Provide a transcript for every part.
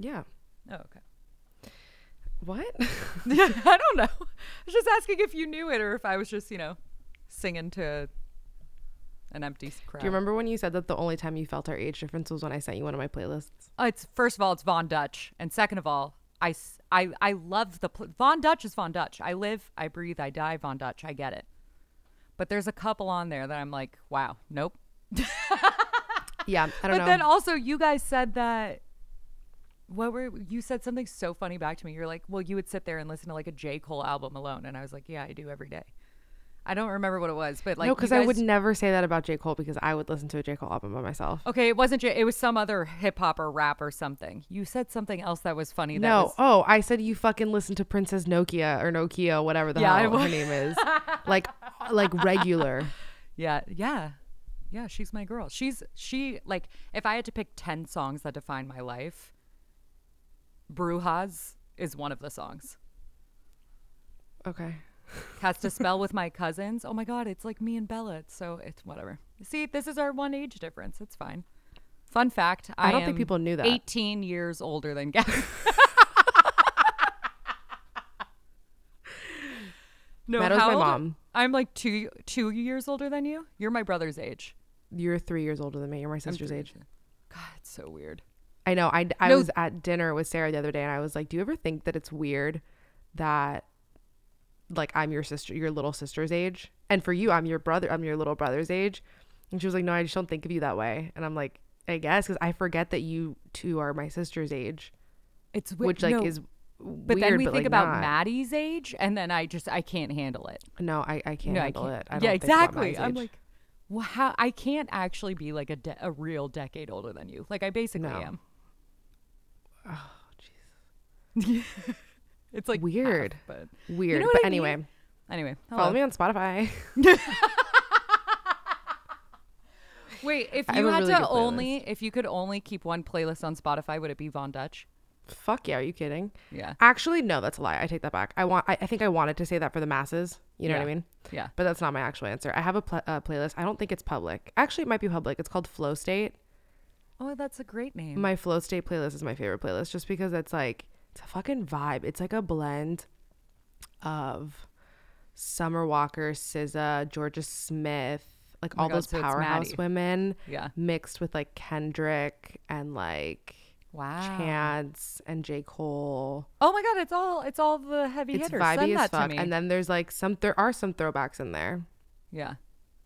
Yeah. Oh, okay. What? I don't know. I was just asking if you knew it or if I was just, you know, singing to an empty crowd. Do you remember when you said that the only time you felt our age difference was when I sent you one of my playlists? Uh, it's first of all, it's Von Dutch, and second of all, I, I, I love the pl- Von Dutch is Von Dutch. I live, I breathe, I die. Von Dutch. I get it. But there's a couple on there that I'm like, wow, nope. Yeah, I don't But know. then also, you guys said that. What were you said something so funny back to me? You're like, well, you would sit there and listen to like a J Cole album alone, and I was like, yeah, I do every day. I don't remember what it was, but like, no, because I would never say that about J. Cole because I would listen to a J. Cole album by myself. Okay, it wasn't. J- It was some other hip hop or rap or something. You said something else that was funny. That No, was, oh, I said you fucking listen to Princess Nokia or Nokia, whatever the Yeah, hell her name is, like, like regular. Yeah, yeah. Yeah, she's my girl. She's she like if I had to pick 10 songs that define my life, Brujas is one of the songs. Okay. Has to spell with my cousins. Oh my god, it's like me and Bella. It's so it's whatever. See, this is our one age difference. It's fine. Fun fact, I, I don't think people knew that. 18 years older than Gavin. no, how my old- mom. I'm like 2 2 years older than you. You're my brother's age. You're three years older than me. You're my sister's age. God, it's so weird. I know. I, I No. was at dinner with Sarah the other day and I was like, do you ever think that it's weird that like I'm your sister, your little sister's age? And for you, I'm your brother, I'm your little brother's age. And she was like, no, I just don't think of you that way. And I'm like, I guess because I forget that you two are my sister's age, It's wi- which like no, is But weird, then we but, think like, about not. Maddie's age, and then I just I can't handle it. No, I, I can't no, handle I can't. it. I don't yeah, exactly. I'm like, well, how I can't actually be like a de- a real decade older than you. Like I basically No. am. Oh, jeez. It's like half, Weird. but weird. know but I mean? anyway, anyway, follow me on Spotify. Wait, if you had really to only, if you could only keep one playlist on Spotify, would it be Von Dutch? Fuck yeah, are you kidding? Yeah, Actually, no, that's a lie. I take that back. I want. I, I think I wanted to say that for the masses. You know what I mean? yeah. But that's not my actual answer. I have a pl- uh, playlist. I don't think it's public. Actually, it might be public. It's called Flow State. Oh, that's a great name. My Flow State playlist is my favorite playlist just because it's like it's a fucking vibe. It's like a blend of Summer Walker, SZA, Jorja Smith, like Oh all God, those so powerhouse women yeah. mixed with like Kendrick and like Wow. Chance and J. Cole. Oh my God, it's all it's all the heavy It's hitters. vibey Send as fuck. And then there's like some there are some throwbacks in there. yeah,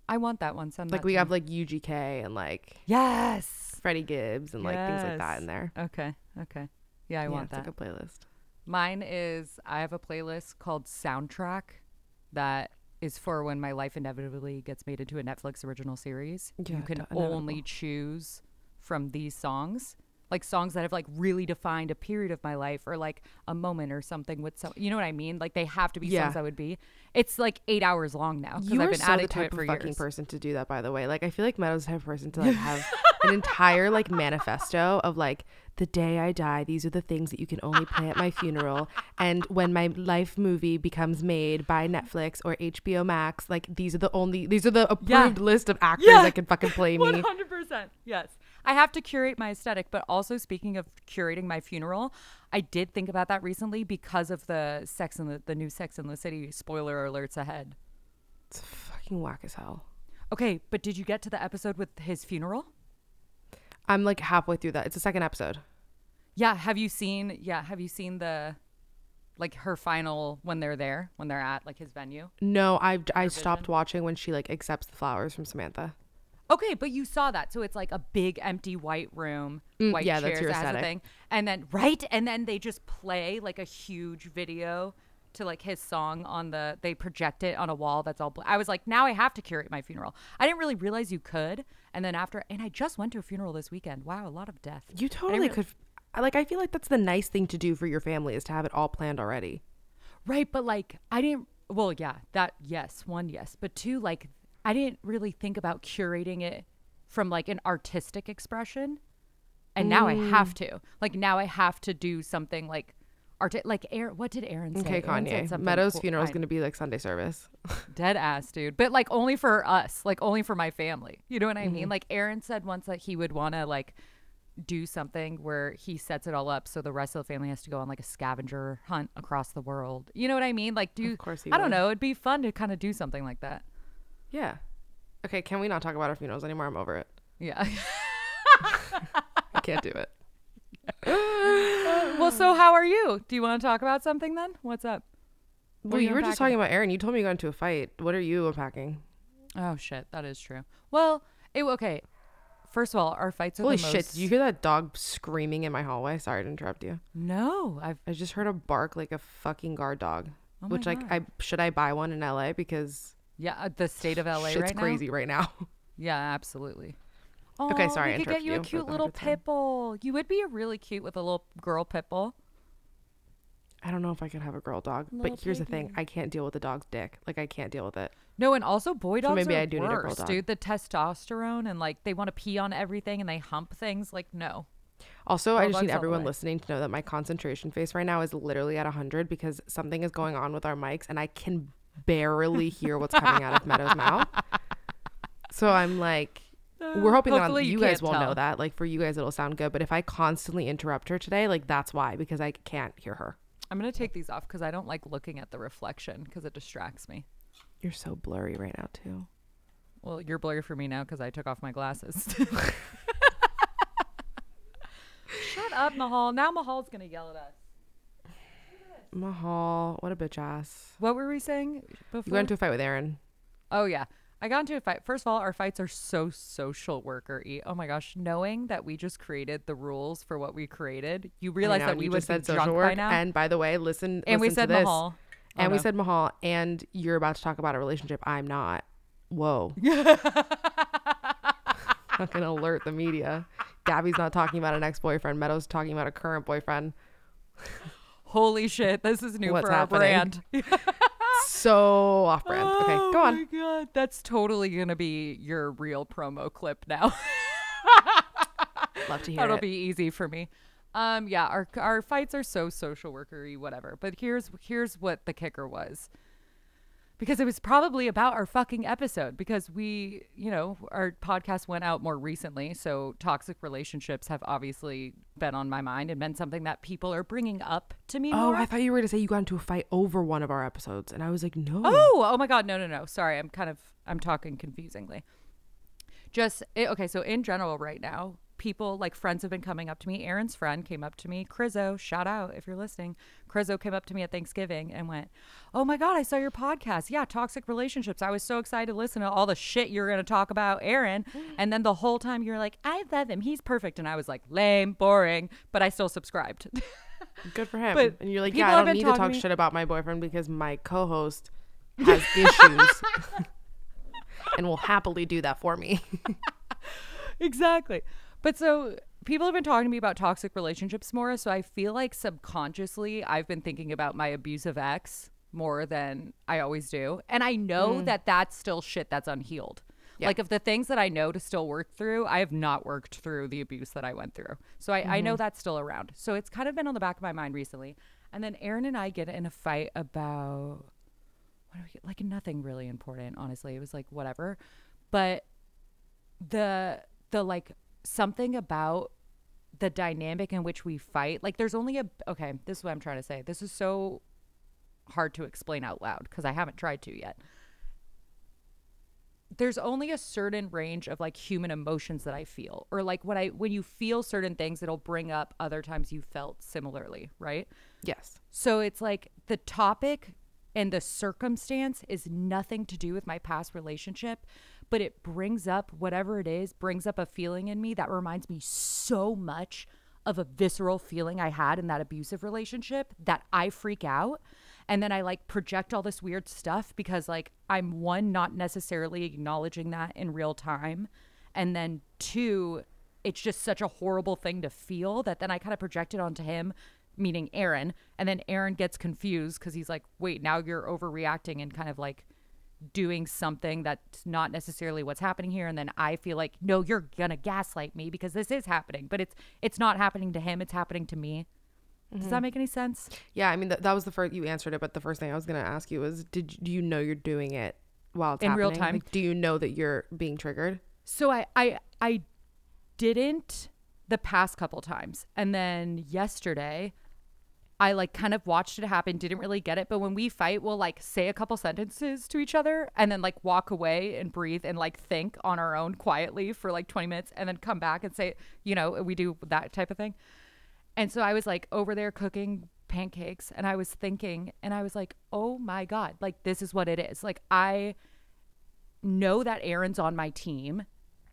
I want that one. Send Like we have like UGK and like yes. Freddie Gibbs and like things like that in there. Okay. Okay. Yeah, I yeah, want it's that. like a playlist. Mine is I have a playlist called Soundtrack that is for when my life inevitably gets made into a Netflix original series. Yeah, you can only choose from these songs. Like songs that have like really defined a period of my life or like a moment or something with some you know what I mean? Like they have to be Yeah. songs that would be. It's like eight hours long now because I've been so adding the to it type for of fucking years. person to do that. By the way, like I feel like Meadows the type of person to like have an entire like manifesto of like the day I die, these are the things that you can only play at my funeral, and when my life movie becomes made by Netflix or HBO Max, like these are the only these are the approved list of actors Yeah. that can fucking play me. hundred percent. Yes. I have to curate my aesthetic, but also speaking of curating my funeral, I did think about that recently because of the Sex in the the new Sex and the City spoiler alerts ahead. It's fucking whack as hell. Okay, but did you get to the episode with his funeral? I'm like halfway through that. It's the second episode. Yeah, have you seen yeah, have you seen the like her final when they're there, when they're at like his venue? No, I I stopped watching when she like accepts the flowers from Samantha. Okay, but you saw that. So it's like a big empty white room, Mm, white yeah, chairs that's a thing. And then right, and then they just play like a huge video to like his song on the they project it on a wall that's all bl- I was like, now I have to curate my funeral. I didn't really realize you could. And then after and I just went to a funeral this weekend. Wow, a lot of death. You totally really- could. I Like I feel like that's the nice thing to do for your family is to have it all planned already. Right, but like I didn't well, yeah, that yes, one yes, but two like I didn't really think about curating it from like an artistic expression. And now I have to. Like now I have to do something like art like Aaron what did Aaron say? Okay, Aaron Kanye. Meadows' cool- funeral is going to be like Sunday service. dead ass, dude. But like only for us, like only for my family. You know what I Mm-hmm. mean? Like Aaron said once that he would want to like do something where he sets it all up so the rest of the family has to go on like a scavenger hunt across the world. You know what I mean? Like do Of course he I don't would. know, it'd be fun to kind of do something like that. Yeah. Okay, can we not talk about our funerals anymore? I'm over it. Yeah. I can't do it. well, so how are you? Do you want to talk about something then? What's up? What Well, you you were just talking about Aaron. You told me you got into a fight. What are you unpacking? Oh shit, that is true. Well, it okay. First of all, our fights are Holy the most. shit! Did you hear that dog screaming in my hallway? Sorry to interrupt you. No, I've. I just heard a bark like a fucking guard dog. Oh which like. I should I buy one in LA because Yeah, uh, the state of LA shit's right crazy right now. now. Yeah, absolutely. Okay, Aw, sorry, I We could get you a cute little hundredth time. pit bull. You would be a really cute with a little girl pit bull. I don't know if I could have a girl dog, Little but here's the thing. I can't deal with a dog's dick. Like I can't deal with it. No, and also boy So dogs maybe are I do need a girl dog. dude. The testosterone and like they want to pee on everything and they hump things. Like no. Also, I just need dogs all the everyone listening to know that my concentration face right now is literally at 100 because something is going on with our mics and I can barely hear what's coming out of Meadow's mouth. So I'm like, we're uh, hoping that Hopefully on, you you guys will know that. Like for you guys, it'll sound good. But if I constantly interrupt her today, like that's why because I can't hear her. I'm gonna take these off because I don't like looking at the reflection because it distracts me. You're so blurry right now too. Well, you're blurry for me now because I took off my glasses. Shut up, Mahal. Now Mahal's gonna yell at us. Mahal, what a bitch ass. What were we saying before? You got into a fight with Aaron. oh yeah, I got into a fight. First of all, our fights are so social worker y. Oh my gosh, knowing that we just created the rules for what we created, you realize know, that we would just be said drunk social by now. And by the way, listen, And we said to this. Mahal. Oh, And we said Mahal, and you're about to talk about a relationship. I'm not. Whoa. not gonna alert the media. Gabby's not talking about an ex-boyfriend. Meadows talking about a current boyfriend. Holy shit, this is new What's for happening? our brand. So off-brand. Okay, go on. Oh my god, that's totally gonna be your real promo clip now. Love to hear That'll it. be easy for me. Um, yeah, our our fights are so social workery, whatever. But here's here's what the kicker was, because it was probably about our fucking episode. Because we, you know, our podcast went out more recently, so toxic relationships have obviously been on my mind and been something that people are bringing up to me. Oh, more. I thought you were gonna say you got into a fight over one of our episodes, and I was like, no. Oh, oh my God. No, no, no. Sorry. I'm kind of, I'm talking confusingly. Just, it, okay. So, in general, right now, people like friends have been coming up to me. Aaron's friend came up to me. Crizzo, shout out if you're listening. Crizzo came up to me at Thanksgiving and went, Oh my God, I saw your podcast. Yeah, toxic relationships. I was so excited to listen to all the shit you're going to talk about, Aaron. Mm. And then the whole time you're like, I love him. He's perfect. And I was like, lame, boring, but I still subscribed. Good for him. But and you're like, yeah, I don't need to talk to shit about my boyfriend because my co-host has issues, and will happily do that for me. exactly. But so people have been talking to me about toxic relationships more. So I feel like subconsciously I've been thinking about my abusive ex more than I always do. And I know mm. that that's still shit that's unhealed. Yeah. Like of the things that I know to still work through, I have not worked through the abuse that I went through. So I, I know mm-hmm. that's still around. So it's kind of been on the back of my mind recently. And then Aaron and I get in a fight about what do we get? Like nothing really important, honestly. It was like whatever. But the the like something about the dynamic in which we fight like there's only a okay this is what i'm trying to say. This is so hard to explain out loud because i haven't tried to yet. There's only a certain range of like human emotions that i feel or like when i when you feel certain things it'll bring up other times you felt similarly right? Yes. so it's like the topic and the circumstance is nothing to do with my past relationship, but it brings up whatever it is, brings up a feeling in me that reminds me so much of a visceral feeling I had in that abusive relationship that I freak out. And then I like project all this weird stuff because like I'm one, not necessarily acknowledging that in real time. And then two, it's just such a horrible thing to feel that then I kind of project it onto him, meaning Aaron. And then Aaron gets confused because he's like, wait, now you're overreacting and kind of like doing something that's not necessarily what's happening here. And then I feel like, no, you're gonna gaslight me because this is happening. But it's it's not happening to him, it's happening to me. Does that mm-hmm. make any sense? Yeah, I mean th- that was the first you answered it, but the first thing I was gonna ask you was, did you- do you know you're doing it while it's In real time? Like, do you know that you're being triggered? So I I I didn't the past couple times. And then yesterday, I like kind of watched it happen, didn't really get it. But when we fight, we'll like say a couple sentences to each other and then like walk away and breathe and like think on our own quietly for like 20 minutes and then come back and say, you know, we do that type of thing. And so I was like over there cooking pancakes and I was thinking, and I was like, oh my God, like this is what it is. Like I know that Aaron's on my team.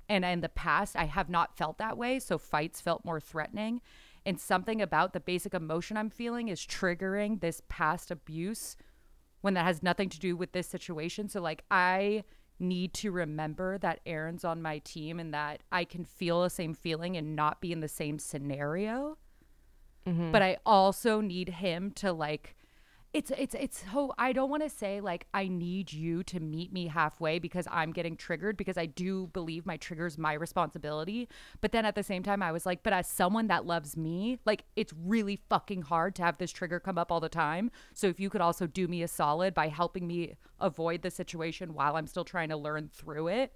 And in the past, I have not felt that way. So fights felt more threatening. And something about the basic emotion I'm feeling is triggering this past abuse when that has nothing to do with this situation. So, like, I need to remember that Aaron's on my team and that I can feel the same feeling and not be in the same scenario. Mm-hmm. But I also need him to, like, it's it's it's so I don't want to say like I need you to meet me halfway because I'm getting triggered because I do believe my triggers my responsibility. But then at the same time I was like, but as someone that loves me, like it's really fucking hard to have this trigger come up all the time. So if you could also do me a solid by helping me avoid the situation while I'm still trying to learn through it,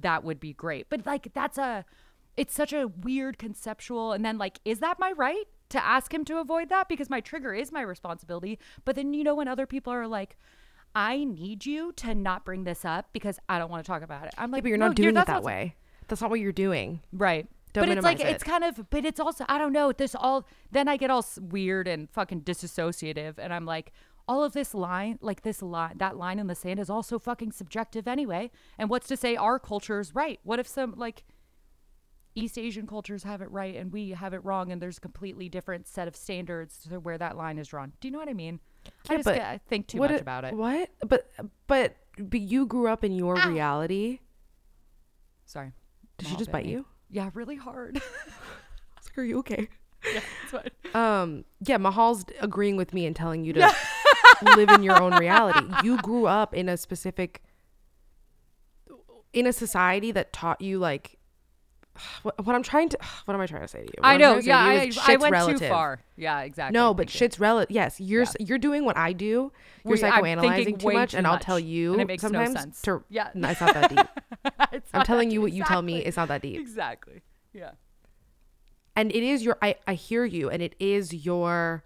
that would be great. But like that's a it's such a weird conceptual and then like is that my right to ask him to avoid that because my trigger is my responsibility. But then you know when other people are like i need you to not bring this up because i don't want to talk about it. I'm like but you're "No, not doing it that way. That's not what you're doing. right. Don't but it's like minimize it's kind of but it's also i don't know this all then i get all weird and fucking disassociative and i'm like all of this line like this line that line in the sand is also fucking subjective anyway. And what's to say our culture is right? What if some like East Asian cultures have it right and we have it wrong, and there's a completely different set of standards to where that line is drawn. Do you know what I mean? I just I think too much it- about it. What? But but but you grew up in your Ow. reality. Sorry. Did she just bite me. you? Yeah, really hard. Like, Are you okay? yeah, that's fine. Um, yeah, Mahal's agreeing with me and telling you to live in your own reality. You grew up in a specific in a society that taught you like what, what I'm trying to what am I trying to say to you? What I know. trying to say to Yeah, I, I went relative. too far. Yeah, exactly. No, but Thank shit's relative. Yes, you're Yeah. you're doing what I do. You're We- psychoanalyzing too much, too and I'll tell you and it makes no sometimes sense. to Yeah. no, it's not that deep. I'm telling you what you tell me. Exactly. It's not that deep. Exactly. Yeah. and it is your I, I hear you and it is your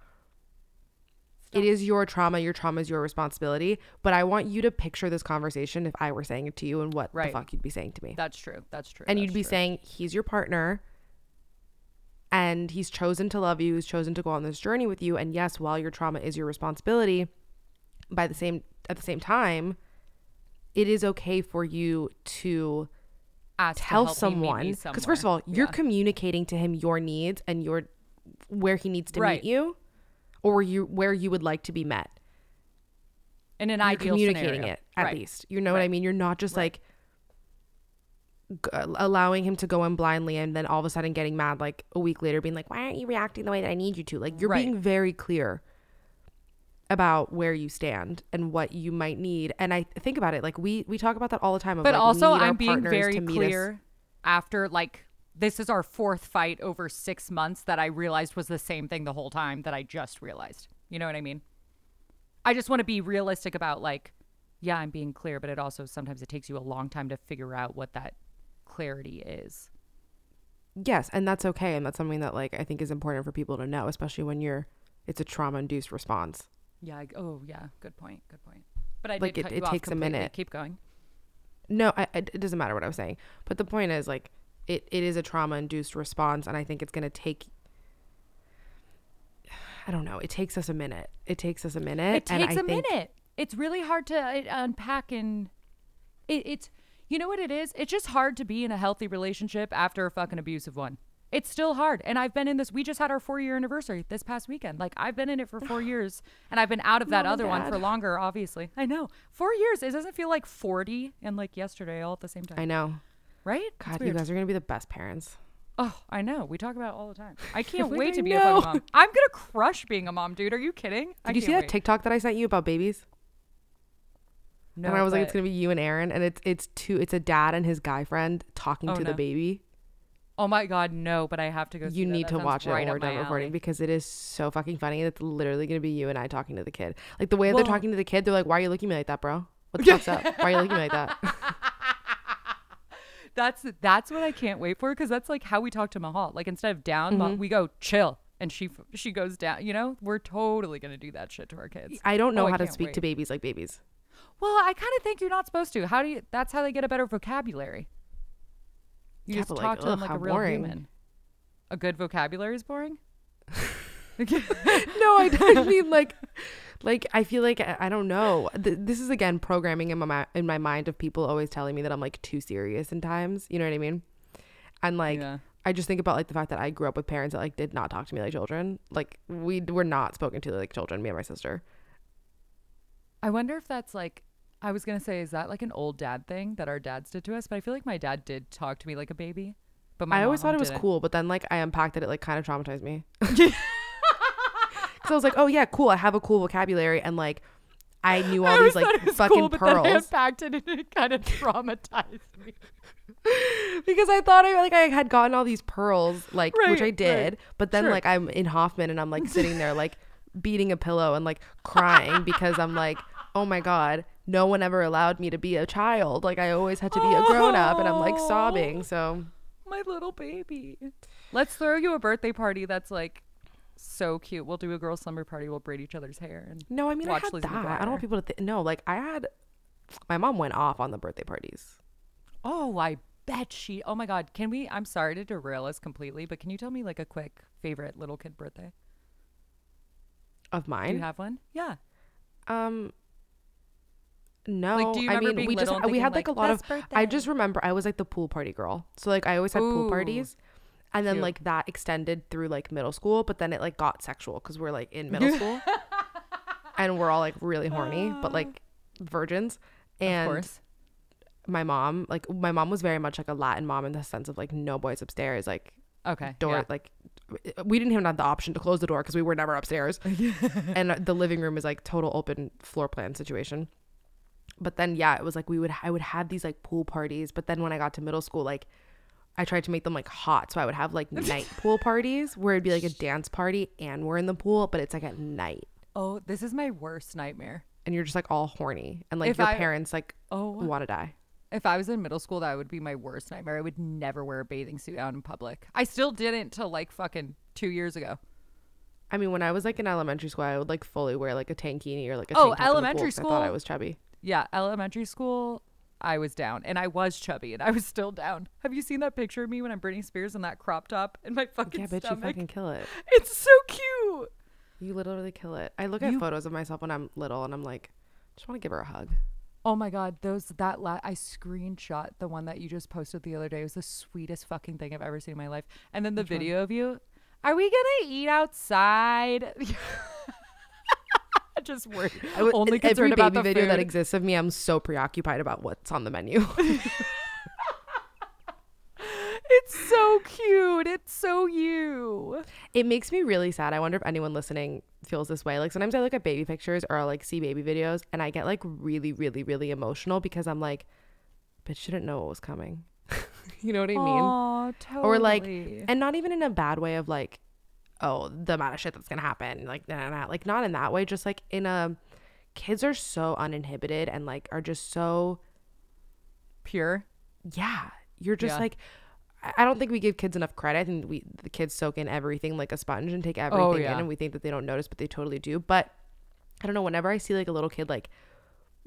it is your trauma your trauma is your responsibility but i want you to picture this conversation if i were saying it to you and what Right. the fuck you'd be saying to me That's true. That's true. and That's you'd be true. saying he's your partner and he's chosen to love you he's chosen to go on this journey with you and yes while your trauma is your responsibility by the same at the same time it is okay for you to Ask tell help me meet me someone because first of all you're Yeah. communicating to him your needs and your where he needs to Right. meet you or you where you would like to be met? In an you're ideal communicating scenario. it at Right. least. You know what i mean? You're not just like g- uh, allowing him to go in blindly and then all of a sudden getting mad like a week later being like why aren't you reacting the way that i need you to? Like you're Right. being very clear about where you stand and what you might need. And i think about it like we we talk about that all the time of, But like, also, I'm being very meet us- clear after like this is our fourth fight over six months that I realized was the same thing the whole time that I just realized. You know what I mean? I just want to be realistic about like, yeah, I'm being clear, but it also sometimes it takes you a long time to figure out what that clarity is. Yes, and that's okay, and that's something that like I think is important for people to know, especially when you're it's a trauma induced response. Yeah. I- Oh, yeah. Good point. Good point. But I Like, did it- cut it you off takes a minute. Keep going. No, I, I- it doesn't matter what I was saying, but the point is like it, it is a trauma induced response, and I think it's gonna take. I don't know. It takes us a minute. It takes us a minute. It takes a minute. It's really hard to uh, unpack and it, it's you know what it is? It's just hard to be in a healthy relationship after a fucking abusive one. It's still hard. And I've been in this we just had our 4 year anniversary this past weekend. Like I've been in it for 4 years and I've been out of that Mom other one for longer obviously. I know. 4 years. It doesn't feel like 40 and like yesterday all at the same time. I know. Right? God, you guys are gonna be the best parents. Oh, I know. We talk about it all the time. I can't wait to be a fucking mom. I'm gonna crush being a mom, dude. Are you kidding? I Did you see that wait. TikTok that I sent you about babies? No, and I was like, it's gonna be you and Aaron, and it's it's two. It's a dad and his guy friend talking Oh, to no. the baby. Oh my god, no! But I have to go. you that. need That to watch it right when we're done recording alley. because it is so fucking funny. It's literally gonna be you and I talking to the kid. Like the way Well- they're talking to the kid, they're like, "Why are you looking at me like that, bro? What the fuck's up? Why are you looking at me like that?" That's that's what I can't wait for because that's like how we talk to Mahal. Like instead of down, Ma- Mm-hmm. we go chill, and she she goes down. You know, we're totally gonna do that shit to our kids. I don't know Oh, how to speak to babies like babies. Well, I kind of think you're not supposed to. How do you? That's how they get a better vocabulary. You Yeah, just talk like, to them like a real boring. human. A good vocabulary is boring. no, I don't mean like, like I feel like I, I don't know. Th- this is again programming in my in my mind of people always telling me that I'm like too serious in times. You know what I mean? And like, Yeah. I just think about like the fact that I grew up with parents that like did not talk to me like children. Like we were not spoken to like children. Me and my sister. I wonder if that's like. I was gonna say, is that like an old dad thing that our dads did to us? But I feel like my dad did talk to me like a baby. But my I always thought it was didn't. cool, but then like I unpacked it, it like kind of traumatized me. I was like, oh yeah, cool. I have a cool vocabulary, and like I knew all I these like fucking cool, but then I pearls. it and it kind of traumatized me. because I thought I like I had gotten all these pearls, like which Right, I right. did. But then Sure. like I'm in Hoffman and I'm like sitting there like beating a pillow and like crying because I'm like, oh my god, no one ever allowed me to be a child. Like I always had to be a grown up, and I'm like sobbing. So My little baby. Let's throw you a birthday party that's like so cute. We'll do a girls' slumber party. We'll braid each other's hair and no, I mean Watch I had Lizzie that. I don't want people to think. No, like I had. My mom went off on the birthday parties. oh, I bet she. Oh my god, can we? I'm sorry to derail us completely, but can you tell me like a quick favorite little kid birthday? Of mine? Do you have one? Yeah. um, no, do you I mean we just we had like, like, a lot of. "Best I just remember I was like the pool party girl. So like I always had pool parties. And then cute. like that extended through like middle school, but then it like got sexual because we're like in middle school. and we're all like really horny, but like oh. virgins. And of course. my mom, like my mom was very much like a Latin mom in the sense of like no boys upstairs, like Okay. door yeah. like we didn't even have the option to close the door because we were never upstairs and the living room is like total open floor plan situation but then yeah it was like we would i would have these like pool parties but then when i got to middle school like i tried to make them like hot so i would have like night pool parties where it'd be like a dance party and we're in the pool but it's like at night Oh, this is my worst nightmare. and you're just like all horny and like If your I- parents like Oh, want to die If I was in middle school, that would be my worst nightmare. I would never wear a bathing suit out in public. I still didn't till like fucking two years ago. I mean, when I was like in elementary school, I would like fully wear like a tankini or like a Oh, tank top in the pool elementary 'cause I thought I was chubby. Yeah, elementary school, I was down, and I was chubby, and I was still down. Have you seen that picture of me when I'm Britney Spears in that crop top and my fucking Yeah, bitch, you fucking kill it. It's so cute. You literally kill it. I look at You- photos of myself when I'm little and I'm like, just want to give her a hug. Oh my god, those that la- I screenshot the one that you just posted the other day. It was the sweetest fucking thing I've ever seen in my life. And then the video of you. Are we gonna eat outside? just worried. I would, Only every concerned about baby the video that exists of me, I'm so preoccupied about what's on the menu. It's so cute. It's so you. it makes me really sad. I wonder if anyone listening feels this way. Like sometimes I look at baby pictures or I like see baby videos and I get like really, really, really emotional because I'm like, bitch shouldn't know what was coming. you know what I mean? Aw, totally. or like and not even in a bad way of like oh the amount of shit that's gonna happen like nah, nah, like not in that way just like in a kids are so uninhibited and like are just so pure. yeah you're just Yeah. like I- don't think we give kids enough credit. I think we the kids soak in everything like a sponge and take everything Oh, yeah. in, and we think that they don't notice, but they totally do. But I don't know. Whenever I see like a little kid like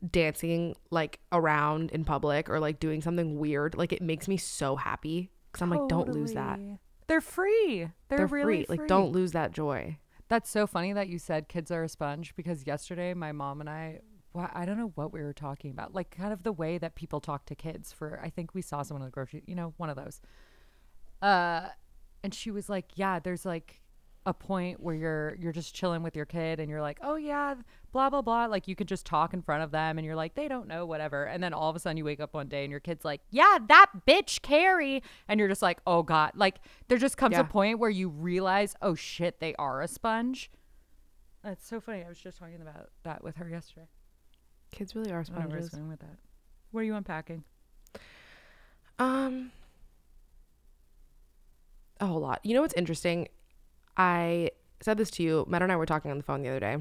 dancing like around in public or like doing something weird, like it makes me so happy because I'm like, don't lose that. They're free. They're, They're, really free. Like, don't lose that joy. That's so funny that you said kids are a sponge because yesterday my mom and I, well, I don't know what we were talking about, like kind of the way that people talk to kids. For I think we saw someone in the grocery, you know, one of those. Uh, and she was like, "Yeah, there's like a point where you're you're just chilling with your kid and you're like, oh yeah, blah blah blah. Like you could just talk in front of them and you're like, they don't know whatever. And then all of a sudden you wake up one day and your kid's like, yeah, that bitch Carrie, and you're just like, oh god. Like there just comes Yeah. a point where you realize, oh shit, they are a sponge. That's so funny. I was just talking about that with her yesterday. Kids really are I don't know where I was sponges. going with that. What are you unpacking? Um, a whole lot. You know what's interesting? I said this to you. Meadow and I were talking on the phone the other day,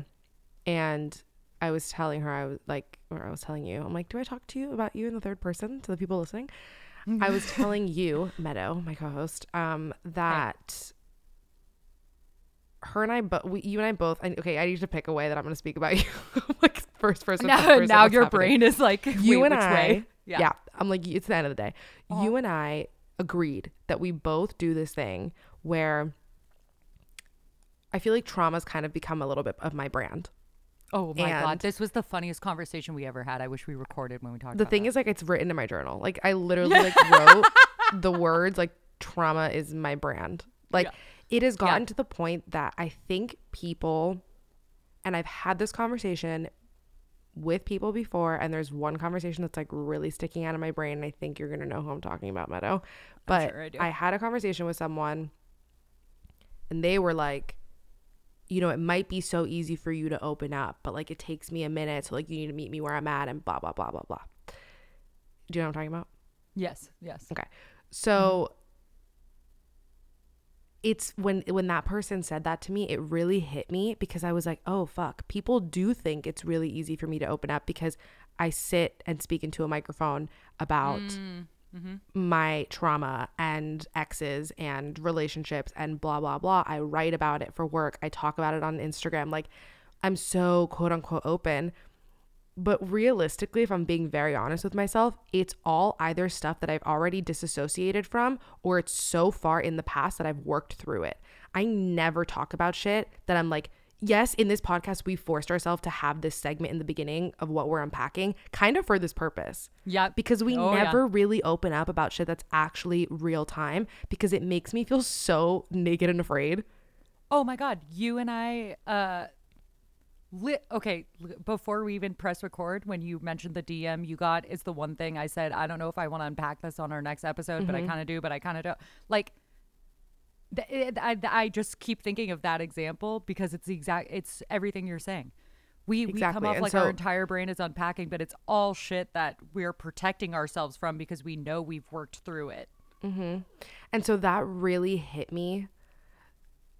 and I was telling her I was like, or I was telling you, I'm like, do I talk to you about you in the third person to the people listening? I was telling you, Meadow, my co-host, um, that her and I, but we, you and I both. I, okay, I need to pick a way that I'm going to speak about you, like first person. now, first person, now your happening. brain is like, You and I, way? yeah. I'm like, it's the end of the day. Uh-huh. You and I agreed that we both do this thing where I feel like trauma's kind of become a little bit of my brand. Oh my god, this was the funniest conversation we ever had. I wish we recorded when we talked. The thing that. is, like, it's written in my journal. Like, I literally like wrote the words like trauma is my brand. Like, Yeah. it has Yeah. gotten to the point that I think people, and I've had this conversation with people before, and there's one conversation that's like really sticking out of my brain. And I think you're gonna know who I'm talking about, Meadow. But sure I. I had a conversation with someone, and they were like, you know, it might be so easy for you to open up, but like it takes me a minute. So like you need to meet me where I'm at and blah blah blah blah blah. Do you know what I'm talking about? yes, yes. Okay. So it's when when that person said that to me, it really hit me because I was like, "Oh fuck, people do think it's really easy for me to open up because I sit and speak into a microphone about mm. My trauma and exes and relationships and blah blah blah. I write about it for work. I talk about it on Instagram. Like I'm so quote unquote open. But realistically, if I'm being very honest with myself, it's all either stuff that I've already disassociated from or it's so far in the past that I've worked through it. I never talk about shit that I'm like, yes, in this podcast, we forced ourselves to have this segment in the beginning of what we're unpacking, kind of for this purpose Yeah, because we Oh, yeah. never really open up about shit that's actually real time because it makes me feel so naked and afraid. Oh my god, you and I uh lit okay, before we even press record when you mentioned the DM you got is the one thing I said I don't know if I want to unpack this on our next episode, but I Mm-hmm. kind of do, but I kind of don't. Like th- it, I I just keep thinking of that example because it's the exact it's everything you're saying. We, we come off and like so- our entire brain is unpacking, but it's all shit that we're protecting ourselves from because we know we've worked through it. mm-hmm. And so that really hit me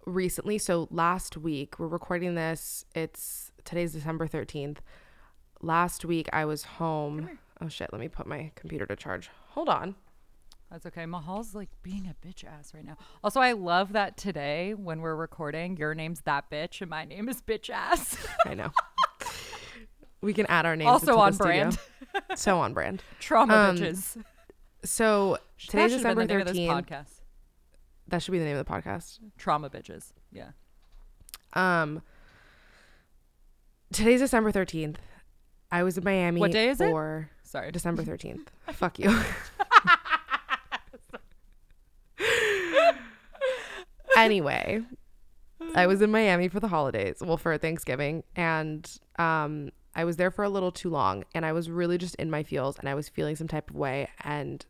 recently. So last week, we're recording this, it's today's December 13th. Last week, I was home. Oh shit, let me put my computer to charge. Hold on. That's okay. Mahal's like being a bitch ass right now. Also, I love that today when we're recording, your name's that bitch and my name is bitch ass. I know. we can add our names. also on studio. brand. so on brand. Trauma Um, bitches. So today's should have been December the name of this 13th. podcast. That should be the name of the podcast. Trauma bitches. Yeah. Um, today's December thirteenth. I was in Miami. What day is it? for Sorry. December thirteenth. Fuck you. Anyway, I was in Miami for the holidays. Well, for Thanksgiving, and um, I was there for a little too long, and I was really just in my feels, and I was feeling some type of way, and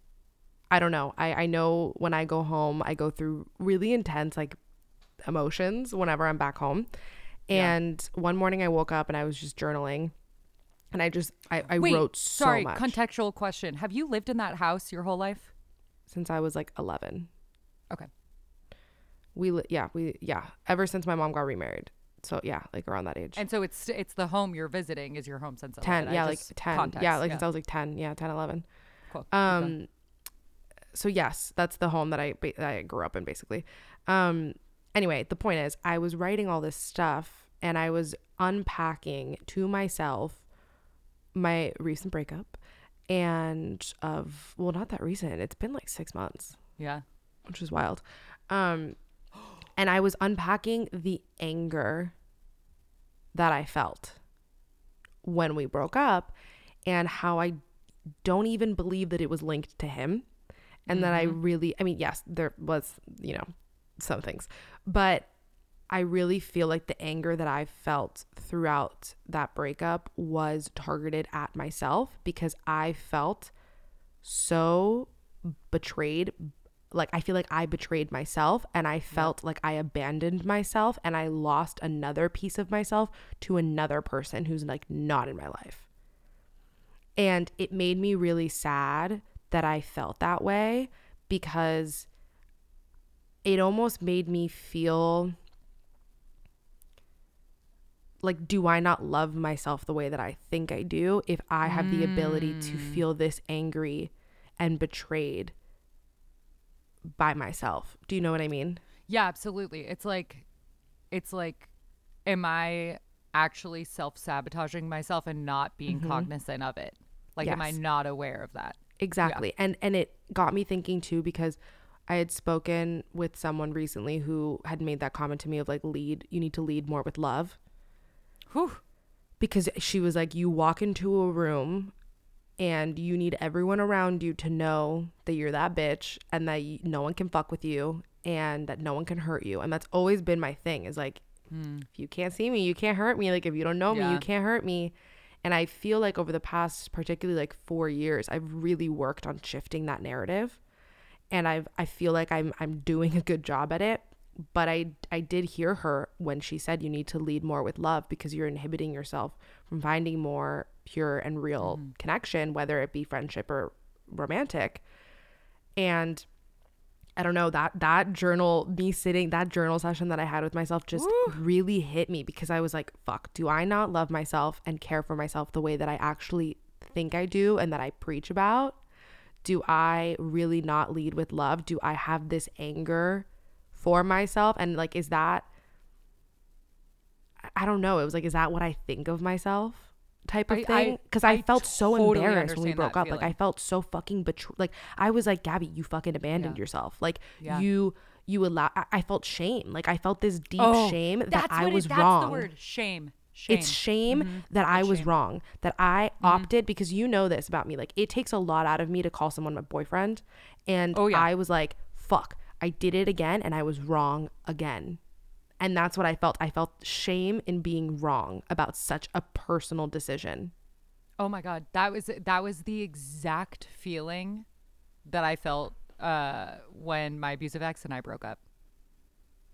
I don't know. I I know when I go home, I go through really intense like emotions whenever I'm back home. Yeah. And one morning I woke up and I was just journaling and I just I, I Wait, wrote so sorry. much Contextual question. Have you lived in that house your whole life? since I was like 11. Okay. We li- yeah, we yeah, ever since my mom got remarried. So yeah, like around that age. And so it's it's the home you're visiting is your home since 10, 11. I yeah, like just- 10. context, yeah, like since I was like 10, yeah, 10 11. Cool. Um so yes, that's the home that I ba- that I grew up in basically. Um anyway, the point is I was writing all this stuff and I was unpacking to myself my recent breakup and of well not that recent. It's been like 6 months, yeah. which is wild. Um and I was unpacking the anger that I felt when we broke up and how I don't even believe that it was linked to him. And that I mm-hmm. really, I mean, yes, there was, you know, some things, but I really feel like the anger that I felt throughout that breakup was targeted at myself because I felt so betrayed. Like, I feel like I betrayed myself and I felt like I abandoned myself and I lost another piece of myself to another person who's like not in my life. And it made me really sad that I felt that way because it almost made me feel like do I not love myself the way that I think I do if I have the ability to mm. feel this angry and betrayed by myself. Do you know what I mean? Yeah, absolutely. It's like, it's like, am I actually self sabotaging myself and not being cognizant of it? Like, am I Mm-hmm. Not aware of that? Exactly. And and it got me thinking too because I had spoken with someone recently who had made that comment to me of like lead you need to lead more with love Whew. because she was like you walk into a room and you need everyone around you to know that you're that bitch and that y no one can fuck with you and that no one can hurt you. And that's always been my thing is like hmm. if you can't see me you can't hurt me. Like if you don't know me you can't hurt me. And i feel like over the past particularly like 4 years i've really worked on shifting that narrative. And I've I feel like I'm I'm doing a good job at it. But I I did hear her when she said you need to lead more with love because you're inhibiting yourself from finding more pure and real mm-hmm. connection, whether it be friendship or romantic. And I don't know that that journal me sitting that journal session that I had with myself just really hit me because I was like, fuck, do I not love myself and care for myself the way that I actually think I do and that I preach about? do I really not lead with love? Do I have this anger for myself? And like, is that, I- I don't know. It was like, is that what I think of myself? Type of I- thing. Because I, I felt so totally embarrassed when we broke up. Like, I felt so fucking betrayed. Like, I was like, Gabby, you fucking abandoned Yeah. yourself. Like, Yeah. you, you allow, I, I felt shame. Like, I felt this deep Oh, shame that I it- was that's wrong. That's the word. Shame. Shame. It's shame Mhm. that I was shame. wrong, that I opted because you know this about me. Like, it takes a lot out of me to call someone my boyfriend. And Oh, yeah. I was like, fuck, I did it again and I was wrong again. And that's what I felt. I felt shame in being wrong about such a personal decision. Oh my god, that was that was the exact feeling that I felt uh, when my abusive ex and I broke up.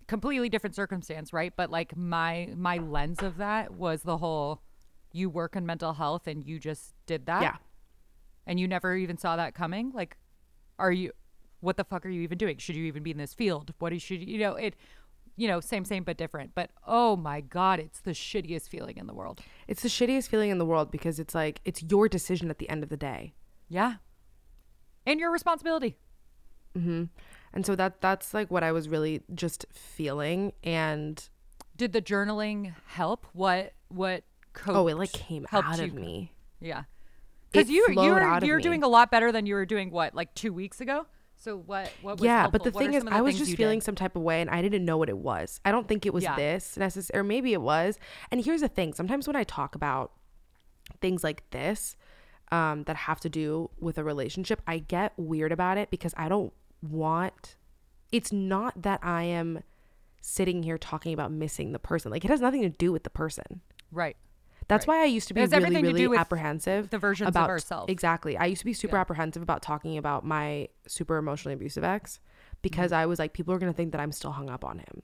Completely different circumstance, right? But like my my lens of that was the whole you work in mental health and you just did that. Yeah. And you never even saw that coming. Like, are you? What the fuck are you even doing? Should you even be in this field? What do you should you know it? You know, same same but different. But oh my god, it's the shittiest feeling in the world. It's the shittiest feeling in the world because it's like, it's your decision at the end of the day. Yeah. And your responsibility. Mm-hmm. And so that that's like what I was really just feeling. And Did the journaling help? What what oh, it like came out you? of me. Yeah. Cuz you you flowed were out of you're doing a lot better than you were doing what like 2 weeks ago? So what what was yeah but the What thing is the i was just feeling did? some type of way and i didn't know what it was i don't think it was Yeah. this necessary or maybe it was and here's the thing sometimes when i talk about things like this um, that have to do with a relationship i get weird about it because i don't want it's not that i am sitting here talking about missing the person like it has nothing to do with the person Right. That's why I used to be really, to really apprehensive the versions of about ourselves. Exactly. I used to be super Yeah. apprehensive about talking about my super emotionally abusive ex because Mm-hmm. I was like, people are gonna think that I'm still hung up on him,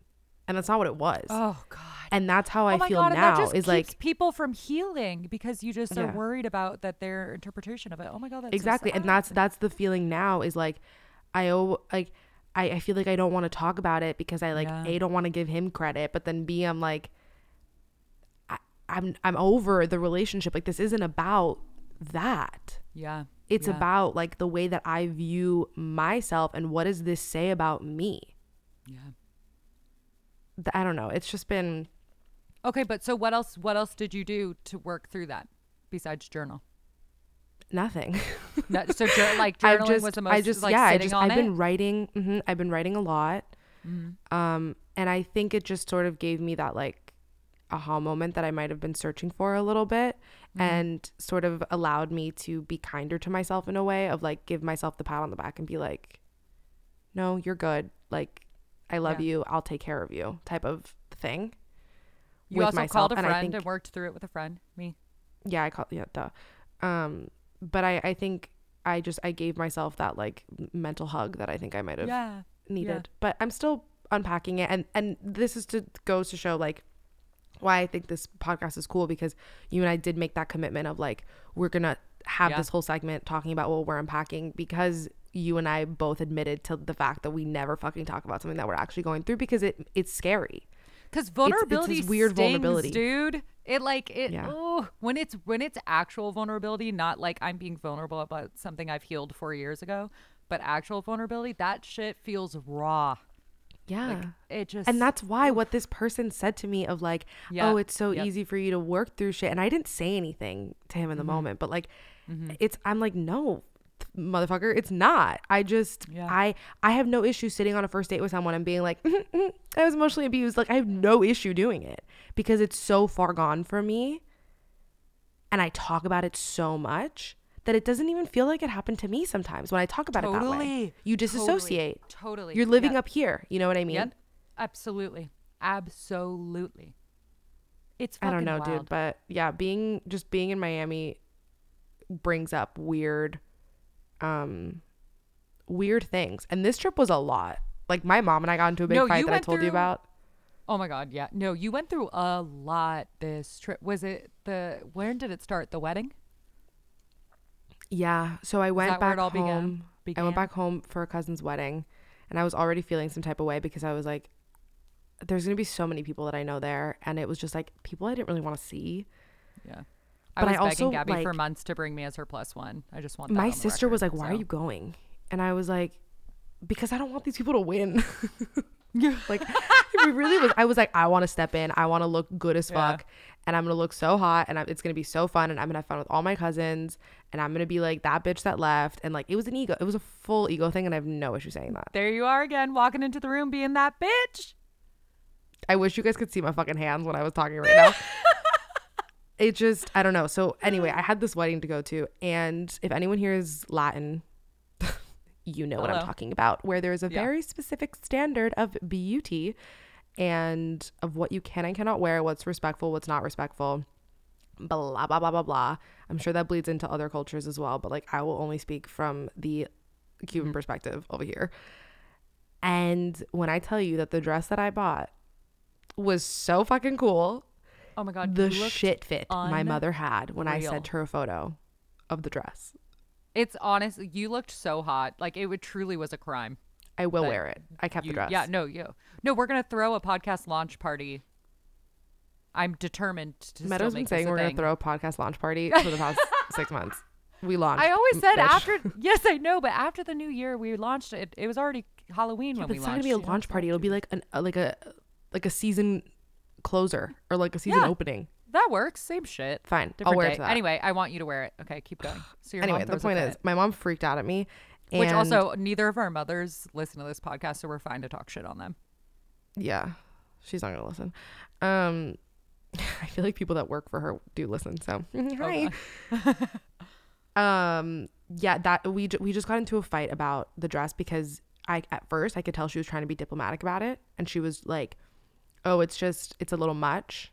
and that's not what it was. Oh god. And that's how I oh my feel god, and now. that just Is keeps like people from healing because you just are worried about that their interpretation of it. Oh my god, that's so exactly, and that's that's the feeling now. Is like, I owe like. I, I feel like I don't want to talk about it because I like Yeah. a don't want to give him credit, but then b I'm like, I, I'm I'm over the relationship. Like this isn't about that. yeah. it's yeah, about like the way that I view myself and what does this say about me? Yeah. I don't know. It's just been Okay, but so what else what else did you do to work through that besides journal? nothing. That, so like journaling just, was the most I just, like yeah, I just, on I've it. been writing. hmm I've been writing a lot. Mm-hmm. Um, and I think it just sort of gave me that like aha moment that I might have been searching for a little bit Mm-hmm. and sort of allowed me to be kinder to myself in a way of like give myself the pat on the back and be like, no, you're good. Like, I love Yeah. you. I'll take care of you type of thing. You with also myself, called a and I friend and, think- worked through it with a friend. Me. yeah i called. yeah duh um but i i think i just i gave myself that like mental hug that i think i might have Yeah. needed but i'm still unpacking it and and this is to goes to show like why i think this podcast is cool because you and i did make that commitment of like we're gonna have Yeah. this whole segment talking about what we're unpacking because you and i both admitted to the fact that we never fucking talk about something that we're actually going through because it it's scary Because it's vulnerability this weird stings, vulnerability. dude. It like it. Yeah. Oh, when it's when it's actual vulnerability, not like I'm being vulnerable about something I've healed four years ago, but actual vulnerability. That shit feels raw. Yeah. Like it just and that's why what this person said to me of like, Yeah, oh, it's so yep. easy for you to work through shit. And I didn't say anything to him in Mm-hmm. the moment, but like, it's, I'm like, no, motherfucker, it's not. I just, Yeah. I, I have no issue sitting on a first date with someone and being like, I was emotionally abused. Like, I have no issue doing it because it's so far gone for me. And I talk about it so much that it doesn't even feel like it happened to me sometimes when I talk about it that way. You disassociate. Totally. You're living Yep. up here. You know what I mean? Yep. Absolutely. Absolutely. It's I don't know, wild. dude, but yeah, being just being in Miami brings up weird um weird things. And this trip was a lot. Like my mom and I got into a big No, fight that I told you about. Oh my god, yeah. No, you went through a lot this trip. Was it the when did it start? The wedding? Yeah. So I went back all began? home. I went back home for a cousin's wedding and I was already feeling some type of way because I was like there's going to be so many people that I know there and it was just like people I didn't really want to see. Yeah. But I I was begging also, Gabby for months to bring me as her plus one. I just want that My sister was like, record, "Why are you going?" And I was like, "Because I don't want these people to win." Yeah. Like it really was. I was like, I want to step in. I want to look good as Yeah. fuck, and I'm gonna look so hot, and I, it's gonna be so fun, and I'm gonna have fun with all my cousins, and I'm gonna be like that bitch that left, and like it was an ego. It was a full ego thing, and I have no issue saying that. There you are again, walking into the room being that bitch. I wish you guys could see my fucking hands when I was talking right now. it just, I don't know. So anyway, I had this wedding to go to, and if anyone here is Latin, you know what I'm talking about. Where there is a Yeah. very specific standard of beauty and of what you can and cannot wear, what's respectful, what's not respectful. Blah blah blah blah blah. I'm sure that bleeds into other cultures as well, but like I will only speak from the Cuban Mm-hmm. perspective over here. And when I tell you that the dress that I bought was so fucking cool, Oh my god, the shit fit my mother had when I sent her a photo of the dress. It's honest. You looked so hot. Like it would truly was a crime. I will But wear it. I kept You- the dress. Yeah, no, you. No, we're gonna throw a podcast launch party. I'm determined to Meadows still been saying we're gonna throw a podcast launch party for the past six months. We launched. I always said bitch. after. Yes, I know, but after the new year, we launched it. It was already Halloween Yeah, when we it's not launched. gonna be a launch party. It'll be like an uh, like a like a season closer or like a season Yeah. opening. That works. Same shit. Fine, Different I'll wear day. it to that. Anyway, I want you to wear it. Okay, keep going. So your anyway, the point is, my mom freaked out at me, and which also neither of our mothers listen to this podcast, so we're fine to talk shit on them. Yeah, she's not gonna listen. Um, I feel like people that work for her do listen. So hi. um, yeah, that we we just got into a fight about the dress because I at first I could tell she was trying to be diplomatic about it, and she was like, "Oh, it's just it's a little much,"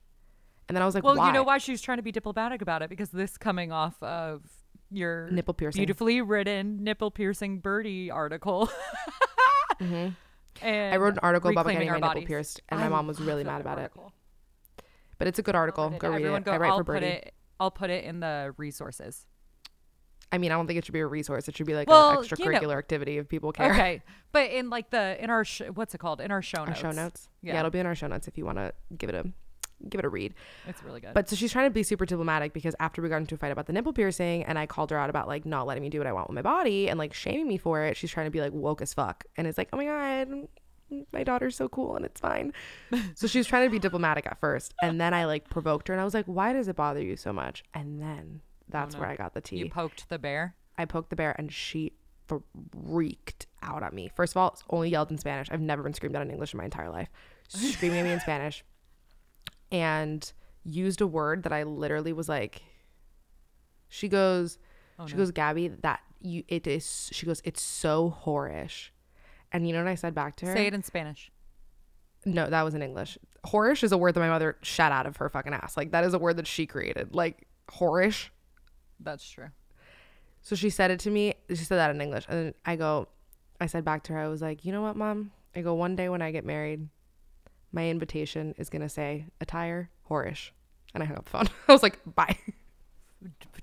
and then I was like, Well, "Why?" you know why she's trying to be diplomatic about it because this coming off of your Nipple piercing. beautifully written nipple piercing Byrdie article. Mhm. I wrote an article about getting my our nipple pierced, and my mom was really mad about it. But it's a good article. Go read Everyone it. Go, I write I'll for put Byrdie. it. I'll put it in the resources. I mean, I don't think it should be a resource. It should be like Well, an you know- extracurricular activity if people care. Okay, but in like the in our sh- what's it called in our show Our notes. show notes. Yeah. Yeah. it'll be in our show notes if you want to give it a give it a read. It's really good. But so she's trying to be super diplomatic because after we got into a fight about the nipple piercing and I called her out about like not letting me do what I want with my body and like shaming me for it, she's trying to be like woke as fuck. And it's like, oh my God, my daughter's so cool and it's fine. so she's trying to be diplomatic at first. And then I like provoked her and I was like, why does it bother you so much? And then oh, that's no. where I got the tea. you poked the bear. I poked the bear and she freaked out at me. First of all, only yelled in Spanish. I've never been screamed at in English in my entire life. Screaming at me in Spanish and used a word that I literally was like, she goes, Oh, she no. goes, Gabby, that you, it is, she goes, it's so whorish. And you know what I said back to her? Say it in Spanish. No, that was in English. Whorish is a word that my mother shot out of her fucking ass. Like that is a word that she created. Like whorish. That's true. So she said it to me. She said that in English. And I go, I said back to her, I was like, you know what, mom? I go, one day when I get married, my invitation is going to say attire, whorish. And I hung up the phone. I was like, bye.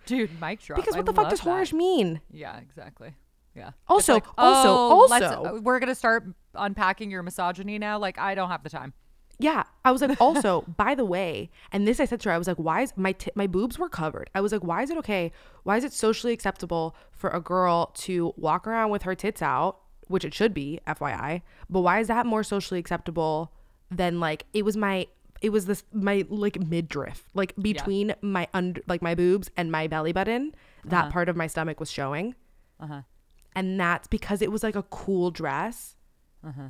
Dude, mic drop. Because I what the fuck does that. whorish mean? Yeah, exactly. Yeah. Also, like, also, oh, also- uh, we're gonna start unpacking your misogyny now. Like, I don't have the time. Yeah, I was like, also, by the way, and this I said to her, I was like, why is my t- my boobs were covered? I was like, why is it okay? Why is it socially acceptable for a girl to walk around with her tits out, which it should be, FYI, but why is that more socially acceptable than like it was my it was this my like midriff, like between my under like my boobs and my belly button, that part of my stomach was showing, Uh-huh. and that's because it was like a cool dress Uh-huh.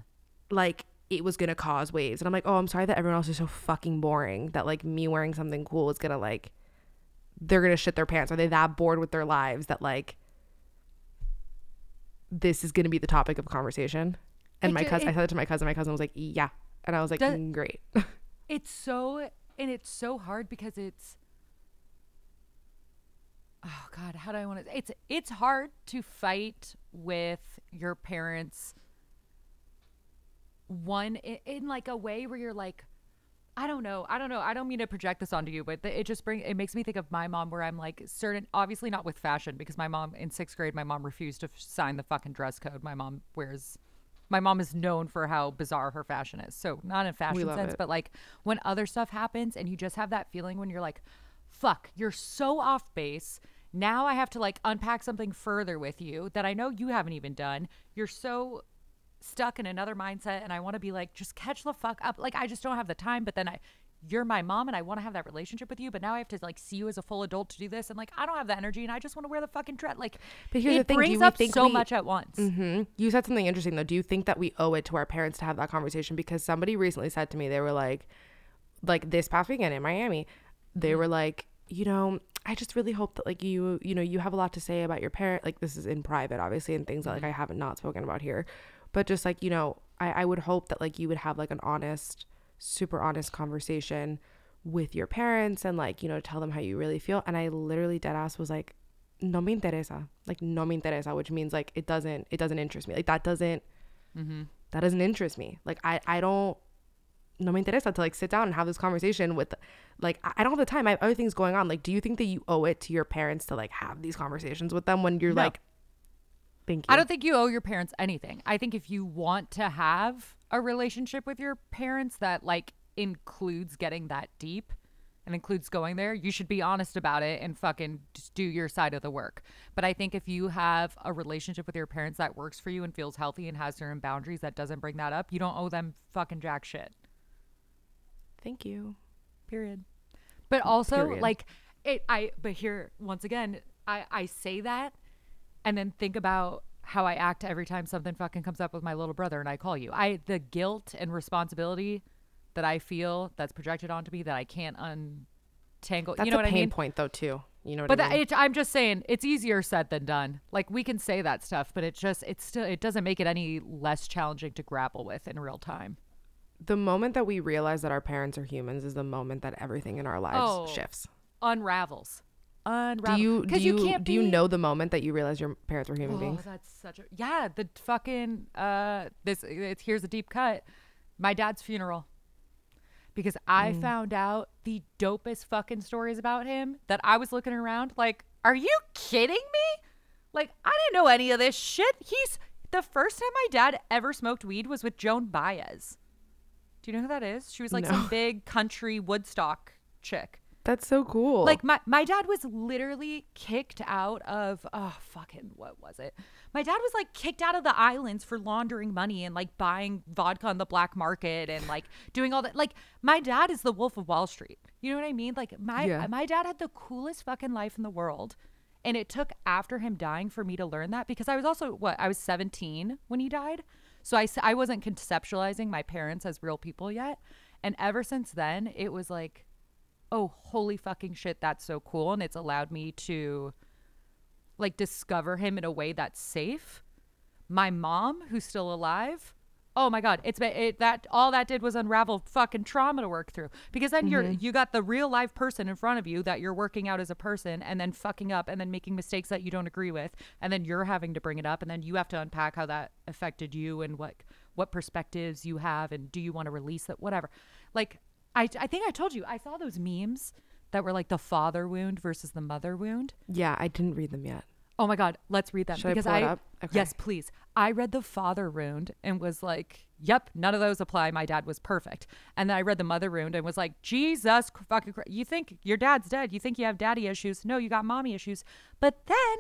like it was gonna cause waves. And I'm like, oh, I'm sorry that everyone else is so fucking boring that like me wearing something cool is gonna like they're gonna shit their pants. Are they that bored with their lives that like this is gonna be the topic of conversation? And It my cousin, I said it to my cousin. My cousin was like, yeah, and I was like, "Mm, great. It's so and it's so hard because it's Oh god, how do I want to It's it's hard to fight with your parents one in, in like a way where you're like I don't know. I don't know. I don't mean to project this onto you, but it just bring it makes me think of my mom where I'm like certain obviously not with fashion because my mom in 6th grade my mom refused to f- sign the fucking dress code. My mom wears my mom is known for how bizarre her fashion is. So not in fashion sense, it. but like when other stuff happens and you just have that feeling when you're like fuck, you're so off base. Now I have to like unpack something further with you that I know you haven't even done. You're so stuck in another mindset and I want to be like just catch the fuck up. Like I just don't have the time, but then I you're my mom and I want to have that relationship with you, but now I have to like see you as a full adult to do this and like I don't have the energy and I just want to wear the fucking dress. Like But here's it the thing, brings up so we- much at once. hmm You said something interesting though. Do you think that we owe it to our parents to have that conversation? Because somebody recently said to me, they were like, like this past weekend in Miami, they were like, you know, I just really hope that like you, you know, you have a lot to say about your parent. Like this is in private, obviously, and things that like I haven't not spoken about here, but just like you know, I, I would hope that like you would have like an honest, super honest conversation with your parents and like you know tell them how you really feel. And I literally dead ass was like, no me interesa, like no me interesa, which means like it doesn't it doesn't interest me. Like that doesn't mm-hmm. that doesn't interest me. Like I I don't no me interesa to like sit down and have this conversation with like I I don't have the time. I have other things going on. Like do you think that you owe it to your parents to like have these conversations with them when you're No. like Thank you. I don't think you owe your parents anything. I think if you want to have a relationship with your parents that like includes getting that deep and includes going there, you should be honest about it and fucking just do your side of the work. But I think if you have a relationship with your parents that works for you and feels healthy and has certain boundaries that doesn't bring that up, you don't owe them fucking jack shit. Thank you. Period. But also Period. like it I but here once again, I I say that and then think about how I act every time something fucking comes up with my little brother and I call you. I the guilt and responsibility that I feel that's projected onto me that I can't untangle. That's you know a what pain I mean? point though too. You know what But I that, mean? it, I'm just saying it's easier said than done. Like we can say that stuff, but it just it's still it doesn't make it any less challenging to grapple with in real time. the moment that we realize that our parents are humans is the moment that everything in our lives Oh. shifts. Unravels. Do you do you, can't do you be- know the moment that you realize your parents were human Oh, beings? that's such a yeah. The fucking uh, this it's here's a deep cut. My dad's funeral, because I Mm. found out the dopest fucking stories about him that I was looking around like, are you kidding me? Like I didn't know any of this shit. He's the first time my dad ever smoked weed was with Joan Baez. Do you know who that is? She was like No. some big country Woodstock chick. That's so cool. Like my my dad was literally kicked out of oh fucking what was it? My dad was like kicked out of the islands for laundering money and like buying vodka on the black market and like doing all that. Like my dad is the Wolf of Wall Street. You know what I mean? Like my Yeah. my dad had the coolest fucking life in the world. And it took after him dying for me to learn that because I was also what I was 17 when he died. So I I wasn't conceptualizing my parents as real people yet. And ever since then, it was like oh holy fucking shit that's so cool. And it's allowed me to like discover him in a way that's safe. My mom who's still alive oh my god it's been it, that all that did was unravel fucking trauma to work through. Because then you're mm-hmm. you got the real live person in front of you that you're working out as a person and then fucking up and then making mistakes that you don't agree with. And then you're having to bring it up and then you have to unpack how that affected you and what what perspectives you have and do you want to release it whatever. Like I, I think I told you I saw those memes that were like the father wound versus the mother wound. yeah, I didn't read them yet. Oh my god, let's read them Should I because it up? Okay. yes, please. I read the father wound and was like, Yep, none of those apply. My dad was perfect. And then I read the mother wound and was like, Jesus fucking Christ. You think your dad's dead. You think you have daddy issues. No, you got mommy issues. But then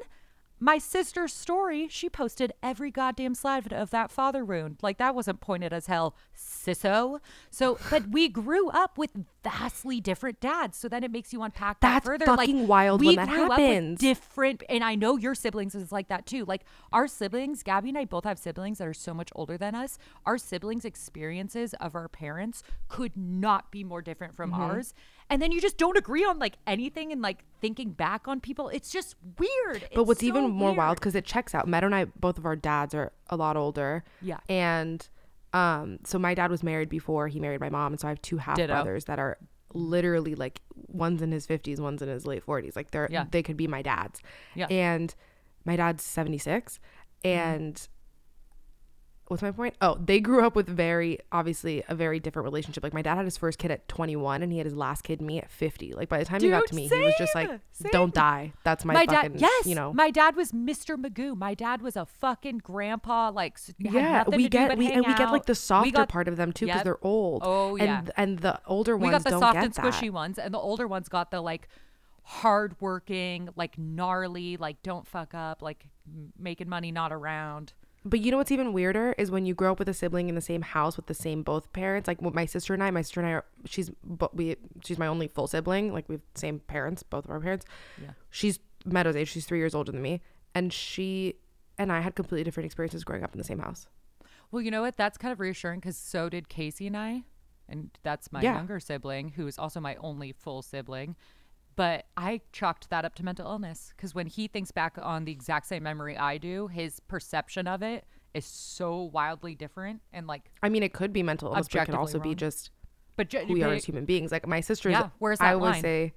my sister's story, she posted every goddamn slide of that father wound. Like that wasn't pointed as hell, sisso. So, but we grew up with vastly different dads. So then it makes you unpack that That's further. fucking like, wild we when that grew up with happens. different, and I know your siblings is like that too. Like our siblings, Gabby and I both have siblings that are so much older than us. Our siblings' experiences of our parents could not be more different from Mm-hmm. ours. And then you just don't agree on like anything and like thinking back on people. It's just weird. But It's what's so even more wild because it checks out. Meadow and I, both of our dads are a lot older. Yeah. And um, so my dad was married before he married my mom, and so I have two half Ditto. brothers that are literally like one's in his fifties, one's in his late forties. Like they're Yeah. they could be my dads. Yeah. And my dad's seventy six, Mm-hmm. and what's my point? Oh, they grew up with very obviously a very different relationship. Like my dad had his first kid at 21 and he had his last kid me at 50. Like by the time he got to me, he was just like, same, same. "Don't die." That's my, my fucking, dad, yes, you know. my dad was Mr. Magoo. My dad was a fucking grandpa. Like, yeah, we get we and we get like the softer got- part of them too because Yep. they're old. Oh, yeah. and and the older we ones got the soft and that. squishy ones, and the older ones got the like hardworking, like gnarly, like don't fuck up, like making money not around. But you know what's even weirder is when you grow up with a sibling in the same house with the same both parents. Like my sister and I, my sister and I, are, she's but we she's my only full sibling. Like we have the same parents, both of our parents. Yeah. She's Meadow's age. She's three years older than me, and she and I had completely different experiences growing up in the same house. Well, you know what? That's kind of reassuring because so did Casey and I, and that's my Yeah. younger sibling, who is also my only full sibling. But I chalked that up to mental illness because when he thinks back on the exact same memory I do, his perception of it is so wildly different and like. I mean, it could be mental illness, but it could also be just But ju- who we are as human beings. Like my sister, Yeah, where's I that always line? say,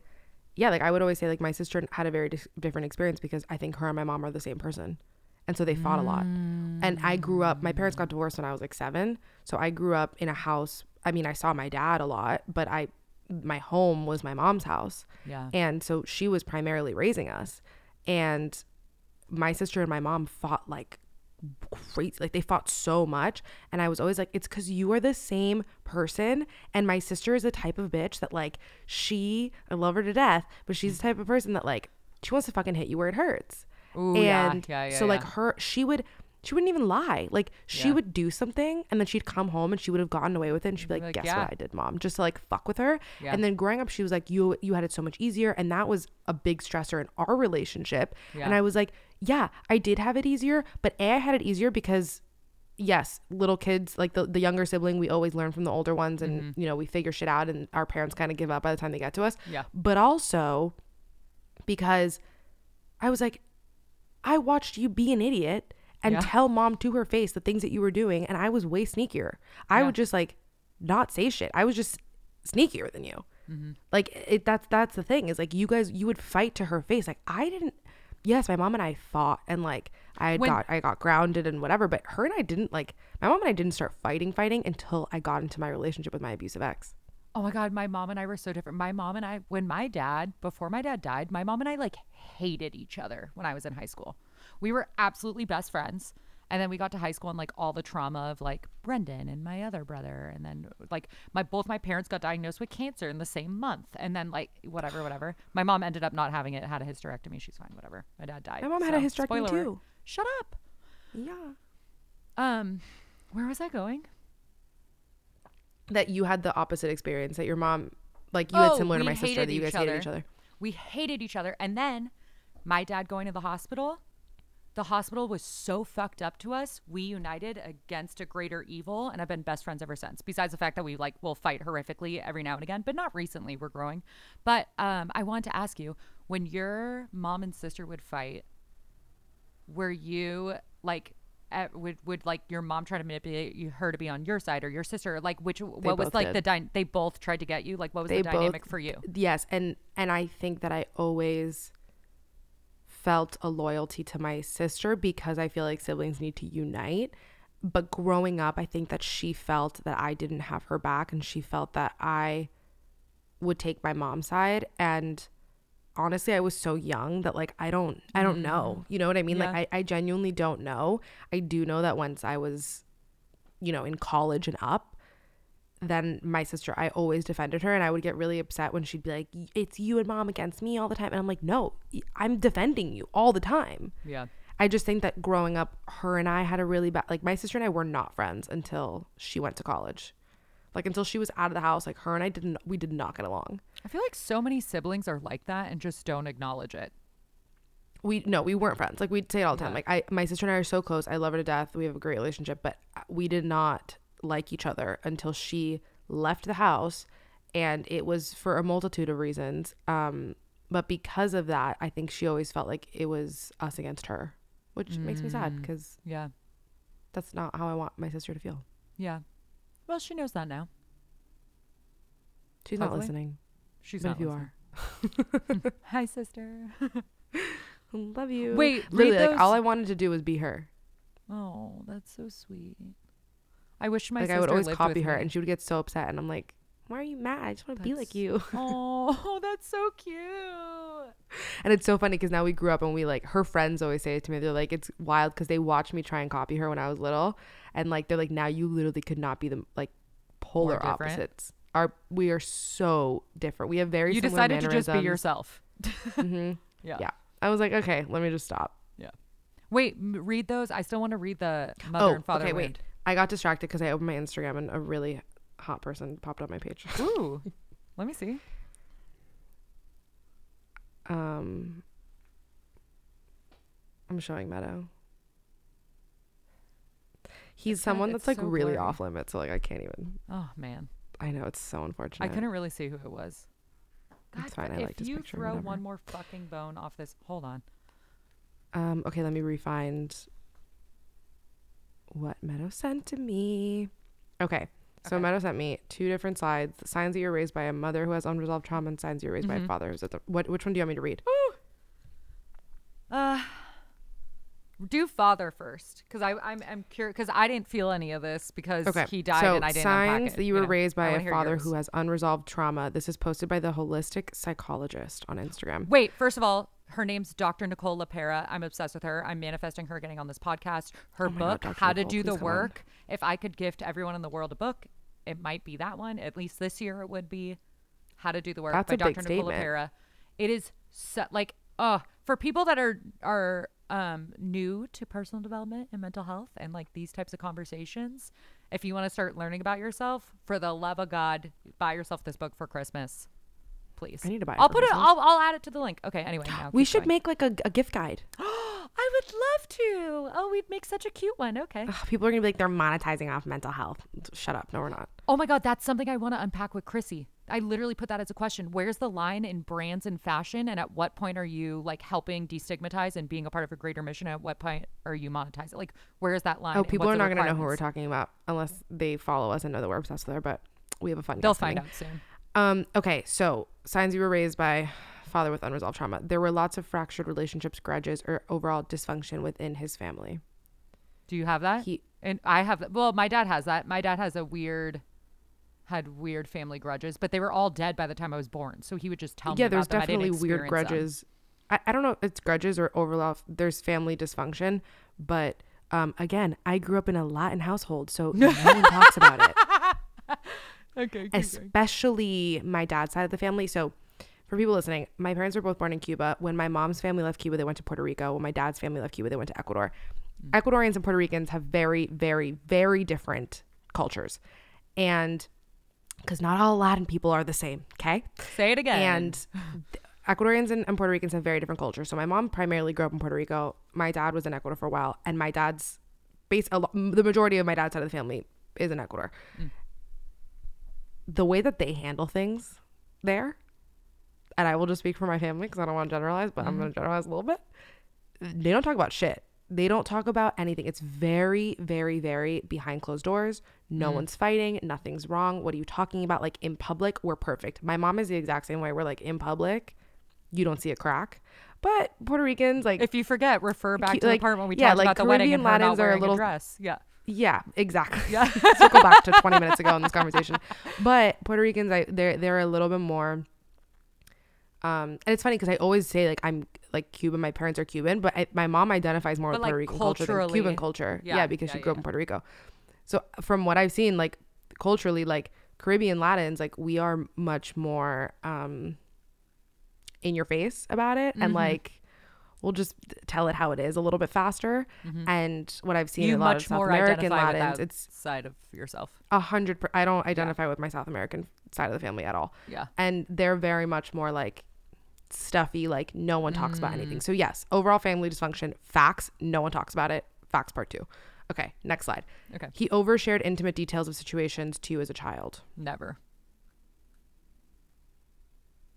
yeah, like I would always say, like my sister had a very dis- different experience because I think her and my mom are the same person, and so they fought a lot. And I grew up. My parents got divorced when I was like seven, so I grew up in a house. I mean, I saw my dad a lot, but I, my home was my mom's house, Yeah. and so she was primarily raising us, and my sister and my mom fought like crazy like they fought so much. And i was always like it's because you are the same person and my sister is the type of bitch that like she i love her to death but she's the type of person that like she wants to fucking hit you where it hurts. Ooh, yeah, and yeah, yeah, so like her she would she wouldn't even lie like she Yeah. would do something and then she'd come home and she would have gotten away with it and she'd be like, Like, guess yeah. what i did mom just to like fuck with her Yeah. and then growing up she was like you you had it so much easier and that was a big stressor in our relationship and i was like yeah i did have it easier but a i had it easier because yes little kids like the, the younger sibling we always learn from the older ones and Mm-hmm. you know we figure shit out and our parents kind of give up by the time they get to us Yeah. but also because i was like i watched you be an idiot and Yeah. tell mom to her face the things that you were doing and i was way sneakier i Yeah. would just like not say shit i was just sneakier than you Mm-hmm. like it that's that's the thing is like you guys you would fight to her face like i didn't yes my mom and i fought and like i When- got i got grounded and whatever but her and i didn't like my mom and i didn't start fighting fighting until i got into my relationship with my abusive ex Oh my God, my mom and I were so different. My mom and I, when my dad, before my dad died, my mom and I like hated each other when I was in high school. We were absolutely best friends. And then we got to high school and like all the trauma of like Brendan and my other brother. And then like my both my parents got diagnosed with cancer in the same month. And then like whatever, whatever. My mom ended up not having it, had a hysterectomy. She's fine, whatever. My dad died. My mom had a hysterectomy too. Shut up. yeah Um, where was I going? that you had the opposite experience that your mom like you had Oh, similar to my sister that you guys each hated each other We hated each other. And then my dad going to the hospital, the hospital was so fucked up to us. We united against a greater evil and have been best friends ever since. Besides the fact that we like will fight horrifically every now and again, but not recently. We're growing. But um, I want to ask you when your mom and sister would fight, were you like, at, would would like your mom try to manipulate you, her to be on your side or your sister? Like, which what was like did. the dy- they both tried to get you? Like, what was They the dynamic both- for you? yes and and i think that i always felt a loyalty to my sister because i feel like siblings need to unite. But growing up i think that she felt that i didn't have her back and she felt that i would take my mom's side. And honestly i was so young that like i don't i don't know. Mm. You know what i mean? Yeah. like I, I genuinely don't know. I do know that once i was you know, in college and up, then my sister, I always defended her and I would get really upset when she'd be like, it's you and mom against me all the time. And I'm like, no, I'm defending you all the time. Yeah. I just think that growing up, her and I had a really bad, like, my sister and I were not friends until she went to college. Like, until she was out of the house, like, her and I didn't, we did not get along. I feel like so many siblings are like that and just don't acknowledge it. we no we weren't friends like we'd say it all the time Yeah. like i my sister and i are so close i love her to death we have a great relationship but uh, we did not like each other until she left the house and it was for a multitude of reasons um but because of that i think she always felt like it was us against her which makes me sad Mm. because Yeah. that's not how i want my sister to feel Yeah. Well, she knows that now. she's not listening She's but not if you listening. are Hi, sister. love you Wait, literally like all i wanted to do was be her Oh, that's so sweet. I wish my like i would always copy her me. and she would get so upset and i'm like why are you mad i just want to be like you oh, that's so cute. And it's so funny because now we grew up and we like her friends always say it to me. They're like, it's wild because they watched me try and copy her when I was little, and like they're like, now you literally could not be the like polar opposites. Our we are so different. We have very You decided to just be yourself. Mhm. Yeah. Yeah. I was like, okay, let me just stop. Yeah. Wait, read those. I still want to read the mother Oh, and father. okay, wait. I got distracted because I opened my Instagram and a really hot person popped up on my page. Ooh, let me see. Um, I'm showing Meadow. He's It's someone that's like so really blurry. off limits, so like I can't even. Oh man, I know it's so unfortunate. I couldn't really see who it was. It's fine, I If liked his you throw whatever. one more fucking bone off this, hold on. Um, okay, let me refind what Meadow sent to me. Okay. So Okay. Meadow sent me two different sides: signs that you're raised by a mother who has unresolved trauma, and signs you're raised by a Mhm. father who's at the. What? Which one do you want me to read? Uh, do father first, because I I'm I'm curious because I didn't feel any of this because Okay. he died so and I didn't signs it, that you were know? raised by a father yours. who has unresolved trauma. This is posted by the holistic psychologist on Instagram. Wait, first of all, her name's Dr. Nicole LePera. I'm obsessed with her. I'm manifesting her getting on this podcast. Her Oh God, book, Dr. How to Do the come on. Work. If I could gift everyone in the world a book, it might be that one. At least this year it would be How to Do the Work That's by Dr. Nicole. LePera. It is so, like, oh, for people that are are um, new to personal development and mental health and like these types of conversations, if you want to start learning about yourself, for the love of God, buy yourself this book for Christmas. Please. I need to buy it I'll put it. I'll, I'll add it to the link. Okay. Anyway, now We keep should going. make like a, a gift guide. I would love to. Oh, we'd make such a cute one. Okay. Ugh, people are gonna be like, they're monetizing off mental health. Shut up. No, we're not. Oh my God, that's something I want to unpack with Chrissy. I literally put that as a question. Where's the line in brands and fashion? And at what point are you like helping destigmatize and being a part of a greater mission? At what point are you monetizing? Like, where is that line? Oh, people are not gonna know who we're talking about unless they follow us and know that we're obsessed with her. But we have a fun. They'll guest find coming. out soon. Um, okay, so signs you were raised by father with unresolved trauma. There were lots of fractured relationships, grudges, or overall dysfunction within his family. Do you have that? He and I have that. Well, my dad has that. My dad has a weird, had weird family grudges, but they were all dead by the time I was born. So he would just tell me yeah, there's. Definitely weird grudges. I, I don't know if it's grudges or overall. There's family dysfunction, but um, again, I grew up in a Latin household, so no one talks about it. Okay. especially my dad's side of the family. So, for people listening, my parents were both born in Cuba. When my mom's family left Cuba, they went to Puerto Rico. When my dad's family left Cuba, they went to Ecuador. Mm. Ecuadorians and Puerto Ricans have very, very, very different cultures. And because not all Latin people are the same, okay? Say it again. And Ecuadorians and, and Puerto Ricans have very different cultures. So my mom primarily grew up in Puerto Rico. My dad was in Ecuador for a while, and my dad's base a lo- the majority of my dad's side of the family is in Ecuador. Mm. The way that they handle things there, and I will just speak for my family because I don't want to generalize, but I'm going to mm-hmm. generalize a little bit. They don't talk about shit. They don't talk about anything. It's very, very, very behind closed doors. No mm. one's fighting. Nothing's wrong. What are you talking about? Like in public, we're perfect. My mom is the exact same way. We're like in public, you don't see a crack. But Puerto Ricans, like, if you forget, refer back to like- the part when we yeah, talked like about the wedding and Latins are a, little- dress. Yeah. Yeah, exactly. Yeah. Circle back to 20 minutes ago in this conversation. But Puerto Ricans, I they're they're a little bit more. Um, and it's funny because I always say like I'm like Cuban. My parents are Cuban, but I, my mom identifies more But, with Puerto Rican culture than Cuban culture. Yeah, Yeah, because yeah, she grew up in Puerto Rico. So from what I've seen, like culturally, like Caribbean Latins, like we are much more um in your face about it and Mm-hmm. like we'll just tell it how it is a little bit faster. And what I've seen Mm-hmm. you a lot of South more American Latins, it's side of yourself. a hundred. Per- I don't identify with my South American side of the family at all Yeah. and they're very much more like stuffy like no one talks about Mm. anything so yes overall family dysfunction facts no one talks about it facts part two okay next slide Okay. he overshared intimate details of situations to you as a child Never.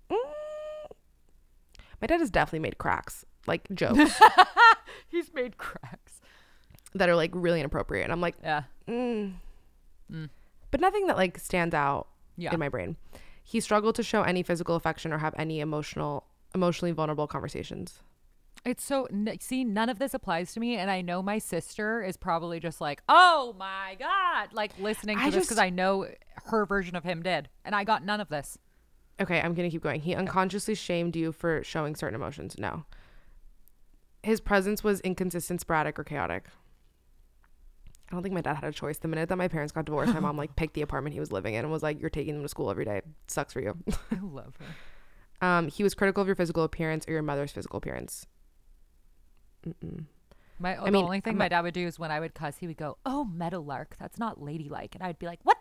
my dad has definitely made cracks like jokes He's made cracks. that are like really inappropriate and i'm like Yeah. mm. but nothing that like stands out Yeah. in my brain he struggled to show any physical affection or have any emotional emotionally vulnerable conversations It's so n- see none of this applies to me, and I know my sister is probably just like, "Oh my god!" Like listening to I this because I know her version of him did, and I got none of this. Okay, I'm gonna keep going. He unconsciously shamed you for showing certain emotions. No. His presence was inconsistent, sporadic, or chaotic. I don't think my dad had a choice. The minute that my parents got divorced, my mom like picked the apartment he was living in and was like, "You're taking them to school every day. Sucks for you." I love her. um, he was critical of your physical appearance or your mother's physical appearance. Mm-mm. My the mean, only thing I'm my dad would do is when I would cuss, he would go, "Oh, meadowlark, that's not ladylike," and I'd be like, "What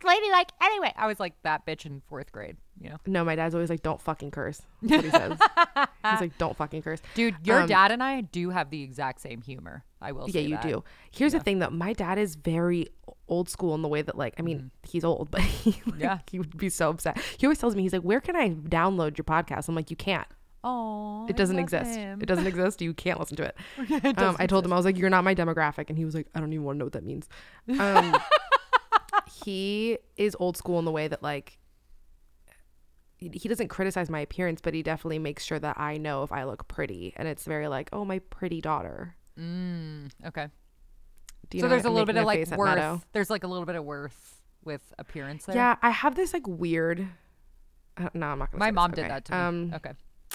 the fuck is ladylike anyway?" I was like that bitch in fourth grade, you know. No, my dad's always like, "Don't fucking curse." That's what he says. He's like, "Don't fucking curse." Dude, your Um, dad and I do have the exact same humor. I will Yeah, you that. do. Here's the thing though, my dad is very old school in the way that like I mean, he's old, but he like. Yeah. he would be so upset. He always tells me he's like, "Where can I download your podcast?" I'm like, "You can't. Oh, It doesn't exist. It doesn't exist. You can't listen to it." it um, I told him I was like, "You're not my demographic," and he was like, "I don't even want to know what that means." Um, he is old school in the way that like he doesn't criticize my appearance, but he definitely makes sure that I know if I look pretty, and it's very like, "Oh, my pretty daughter." Mm, okay. Do you so know there's a little bit of like face at Meadow? worth. There's like a little bit of worth with appearance there. Yeah, I have this like weird. Uh, no, I'm not gonna. My say this. mom did Okay. that to me. Um, okay.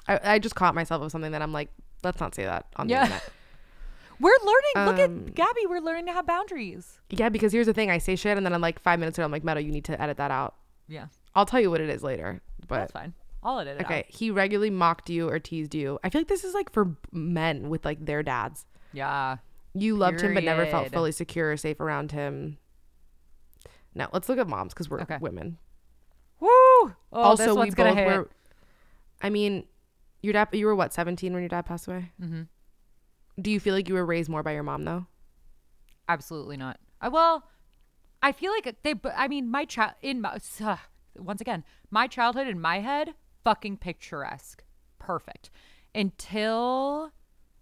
I, I just caught myself of something that I'm like, let's not say that on the internet. We're learning. Look Um, at Gabby. We're learning to have boundaries. Yeah, because here's the thing: I say shit, and then I'm like five minutes later, I'm like, Meadow, you need to edit that out. Yeah, I'll tell you what it is later. But that's fine. I'll edit it okay, out. he regularly mocked you or teased you. I feel like this is like for men with like their dads. Yeah. You loved him, but never felt fully secure or safe around him. Now let's look at moms because we're Okay. women. Woo! Oh, also, we both were. I mean, your dad. You were what, 17 when your dad passed away? mm-hmm. Do you feel like you were raised more by your mom though? Absolutely not. I well, I feel like they. but I mean, my child in my uh, once again, my childhood in my head, fucking picturesque, perfect. Until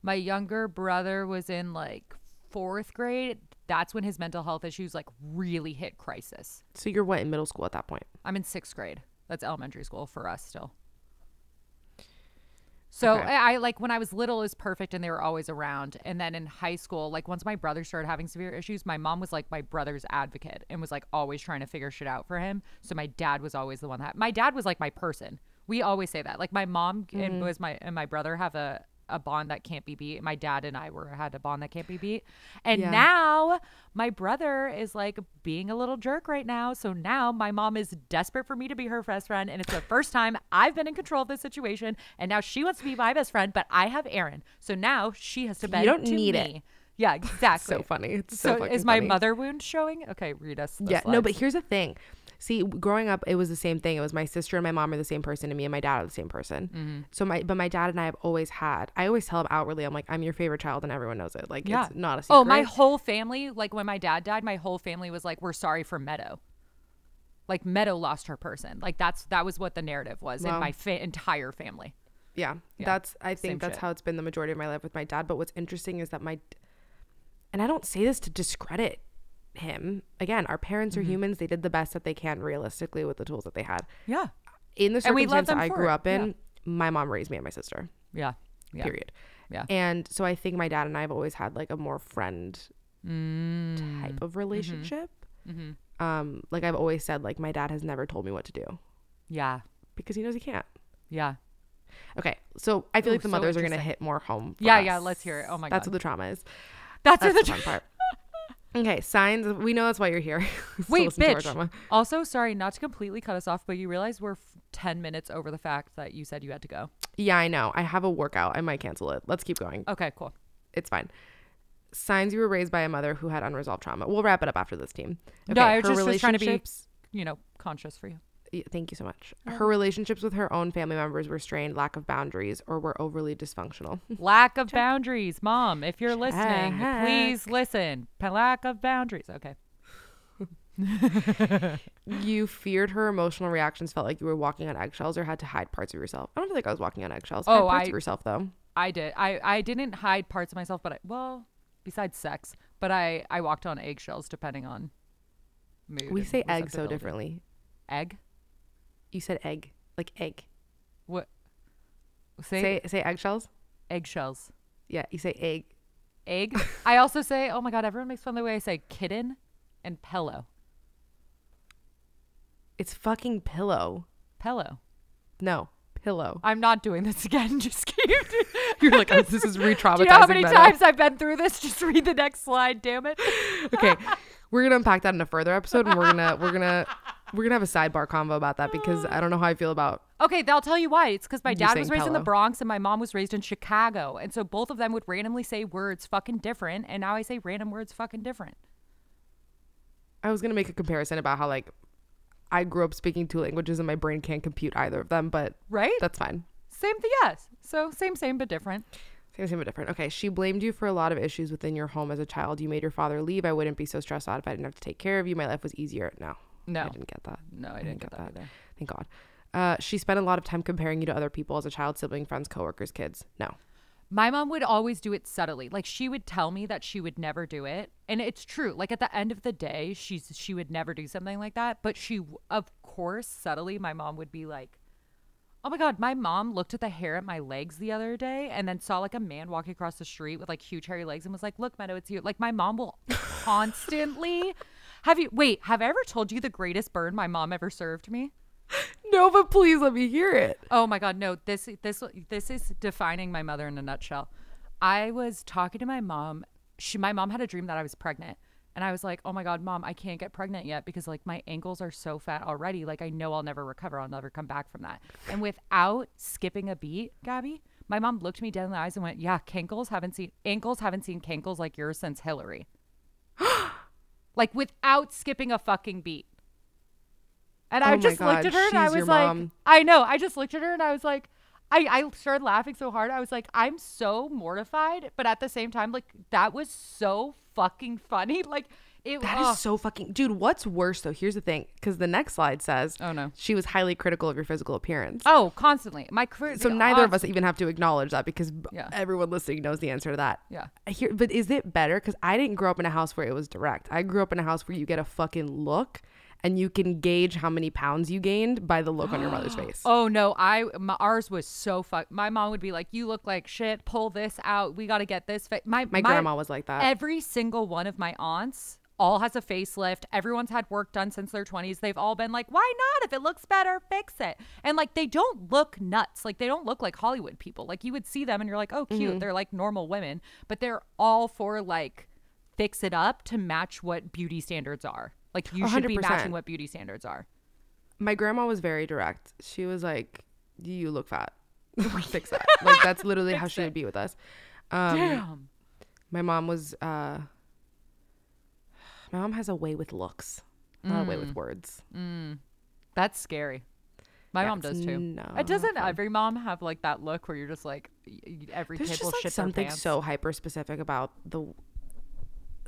my younger brother was in like fourth grade, that's when his mental health issues like really hit crisis. So you're what in middle school at that point? I'm in sixth grade. That's elementary school for us still. So Okay. I, I like when I was little is perfect and they were always around. And then in high school, like once my brother started having severe issues, my mom was like my brother's advocate and was like always trying to figure shit out for him. So my dad was always the one that my dad was like my person. We always say that. Like my mom and mm-hmm. was my and my brother have a a bond that can't be beat. My dad and I were had a bond that can't be beat. And Yeah. now my brother is like being a little jerk right now. So now my mom is desperate for me to be her best friend. And it's the first time I've been in control of this situation. And now she wants to be my best friend, but I have Aaron. So now she has to bend You don't to need it. Yeah, exactly. So funny. It's so, So, is my funny. mother wound showing? Okay, read us. Yeah, no, but here's the thing. See, growing up, it was the same thing. It was my sister and my mom are the same person, and me and my dad are the same person. Mm-hmm. So my, but my dad and I have always had. I always tell him outwardly, I'm like, I'm your favorite child, and everyone knows it. Like, Yeah. it's not a secret. Oh, my whole family, like when my dad died, my whole family was like, "We're sorry for Meadow." Like Meadow lost her person. Like that's that was what the narrative was in my fa- entire family. Yeah, Yeah, that's. I same think that's shit. how it's been the majority of my life with my dad. But what's interesting is that my, and I don't say this to discredit him. Again, our parents Mm-hmm. are humans. They did the best that they can realistically with the tools that they had. Yeah, In the circumstance I grew it. up in, Yeah. my mom raised me and my sister. yeah, yeah. Period. Yeah. And so I think my dad and I have always had like a more friend Mm. type of relationship. Mhm. Um, like I've always said, like my dad has never told me what to do Yeah, because he knows he can't. yeah, Okay, so I feel Ooh, like the so mothers are gonna hit more home. Yeah, us. yeah, let's hear it. Oh my that's God. That's what the trauma is. That's, That's the the fun part. Okay, signs. We know that's why you're here. Wait, listen to our bitch. Also, sorry, not to completely cut us off, but you realize we're f- 10 minutes over the fact that you said you had to go. Yeah, I know. I have a workout. I might cancel it. Let's keep going. Okay, cool. It's fine. Signs you were raised by a mother who had unresolved trauma. We'll wrap it up after this team. No, I was her just- trying to be- relationships- You know, conscious for you. Yeah, Thank you so much. Her relationships with her own family members were strained, lack of boundaries, or were overly dysfunctional. Lack of boundaries. Mom, if you're listening, please listen. Pa- Lack of boundaries. Okay. you feared her emotional reactions, felt like you were walking on eggshells, or had to hide parts of yourself. I don't feel like I was walking on eggshells. Oh, hide parts I- of yourself though. I did. I, I didn't hide parts of myself, but I, well, besides sex, but I, I walked on eggshells depending on mood. We say egg so differently. Egg? You said egg, like egg. What? Say, Say say eggshells. eggshells. Yeah, you say egg. Egg. I also say, oh my God, everyone makes fun of the way I say kitten and pillow. It's fucking pillow. Pillow. No, pillow. I'm not doing this again. Just keep. You're like, oh, this is re-traumatizing. Do you know how many Meadow. times I've been through this? Just read the next slide, damn it. okay we're gonna unpack that in a further episode and we're gonna we're gonna we're gonna have a sidebar convo about that because i don't know how i feel about Okay, they'll tell you why. It's because my dad was raised in the. Bronx and my mom was raised in Chicago. And so both of them would randomly say words fucking different. And now I say random words fucking different. i was gonna make a comparison about how like i grew up speaking two languages and my brain can't compute either of them but Right? that's fine Same thing, yes. So same, same, but different. same same but different okay she blamed you for a lot of issues within your home as a child you made your father leave i wouldn't be so stressed out if i didn't have to take care of you my life was easier no No. i didn't get that No, I didn't get that either. thank god uh, she spent a lot of time comparing you to other people as a child sibling friends coworkers kids no My mom would always do it subtly. Like she would tell me that she would never do it, and it's true. Like at the end of the day, she's she would never do something like that. But she, of course, subtly, my mom would be like, "Oh my god!" My mom looked at the hair at my legs the other day, and then saw like a man walking across the street with like huge hairy legs, and was like, "Look, Meadow, it's you." Like my mom will constantly. Have you wait? Have I ever told you the greatest burn my mom ever served me? no but please let me hear it Oh my god, no. This this this is defining my mother in a nutshell. I was talking to my mom. She my mom had a dream that I was pregnant. And I was like, "Oh my god, mom, I can't get pregnant yet because like my ankles are so fat already. Like I know I'll never recover. I'll never come back from that." And without skipping a beat, Gabby, my mom looked me dead in the eyes and went, "Yeah, cankles haven't seen ankles haven't seen cankles like yours since Hillary." like without skipping a fucking beat. And Oh I just God, looked at her and I was like, mom. I know. I just looked at her and I was like, I, I started laughing so hard. I was like, I'm so mortified, but at the same time, like that was so fucking funny. Like it That is ugh. so fucking dude. What's worse though? Here's the thing, because the next slide says, Oh, no. she was highly critical of your physical appearance." Oh, constantly. My career. so neither of us even have to acknowledge that because Yeah. everyone listening knows the answer to that. Yeah. I hear, but is it better? Because I didn't grow up in a house where it was direct. I grew up in a house where you get a fucking look, and you can gauge how many pounds you gained by the look on your mother's face. Oh no, I my, ours was so fuck. My mom would be like, "You look like shit. Pull this out. We got to get this." Fa-. My My grandma was like that. Every single one of my aunts all has a facelift. Everyone's had work done since their 20s. They've all been like, "Why not? If it looks better, fix it." And like they don't look nuts. Like they don't look like Hollywood people. Like you would see them and you're like, "Oh, cute." Mm-hmm. They're like normal women, but they're all for like fix it up to match what beauty standards are. Like you should be 100%. matching what beauty standards are. My grandma was very direct. She was like, "You look fat. Fix that." like that's literally how she it. would be with us. Um, Damn. My mom was. uh My mom has a way with looks, not a way Mm. with words. That's scary. My mom does too. no it doesn't fun. every mom have like that look where you're just like y- y- every There's kid just will like shit something their pants. so hyper specific about the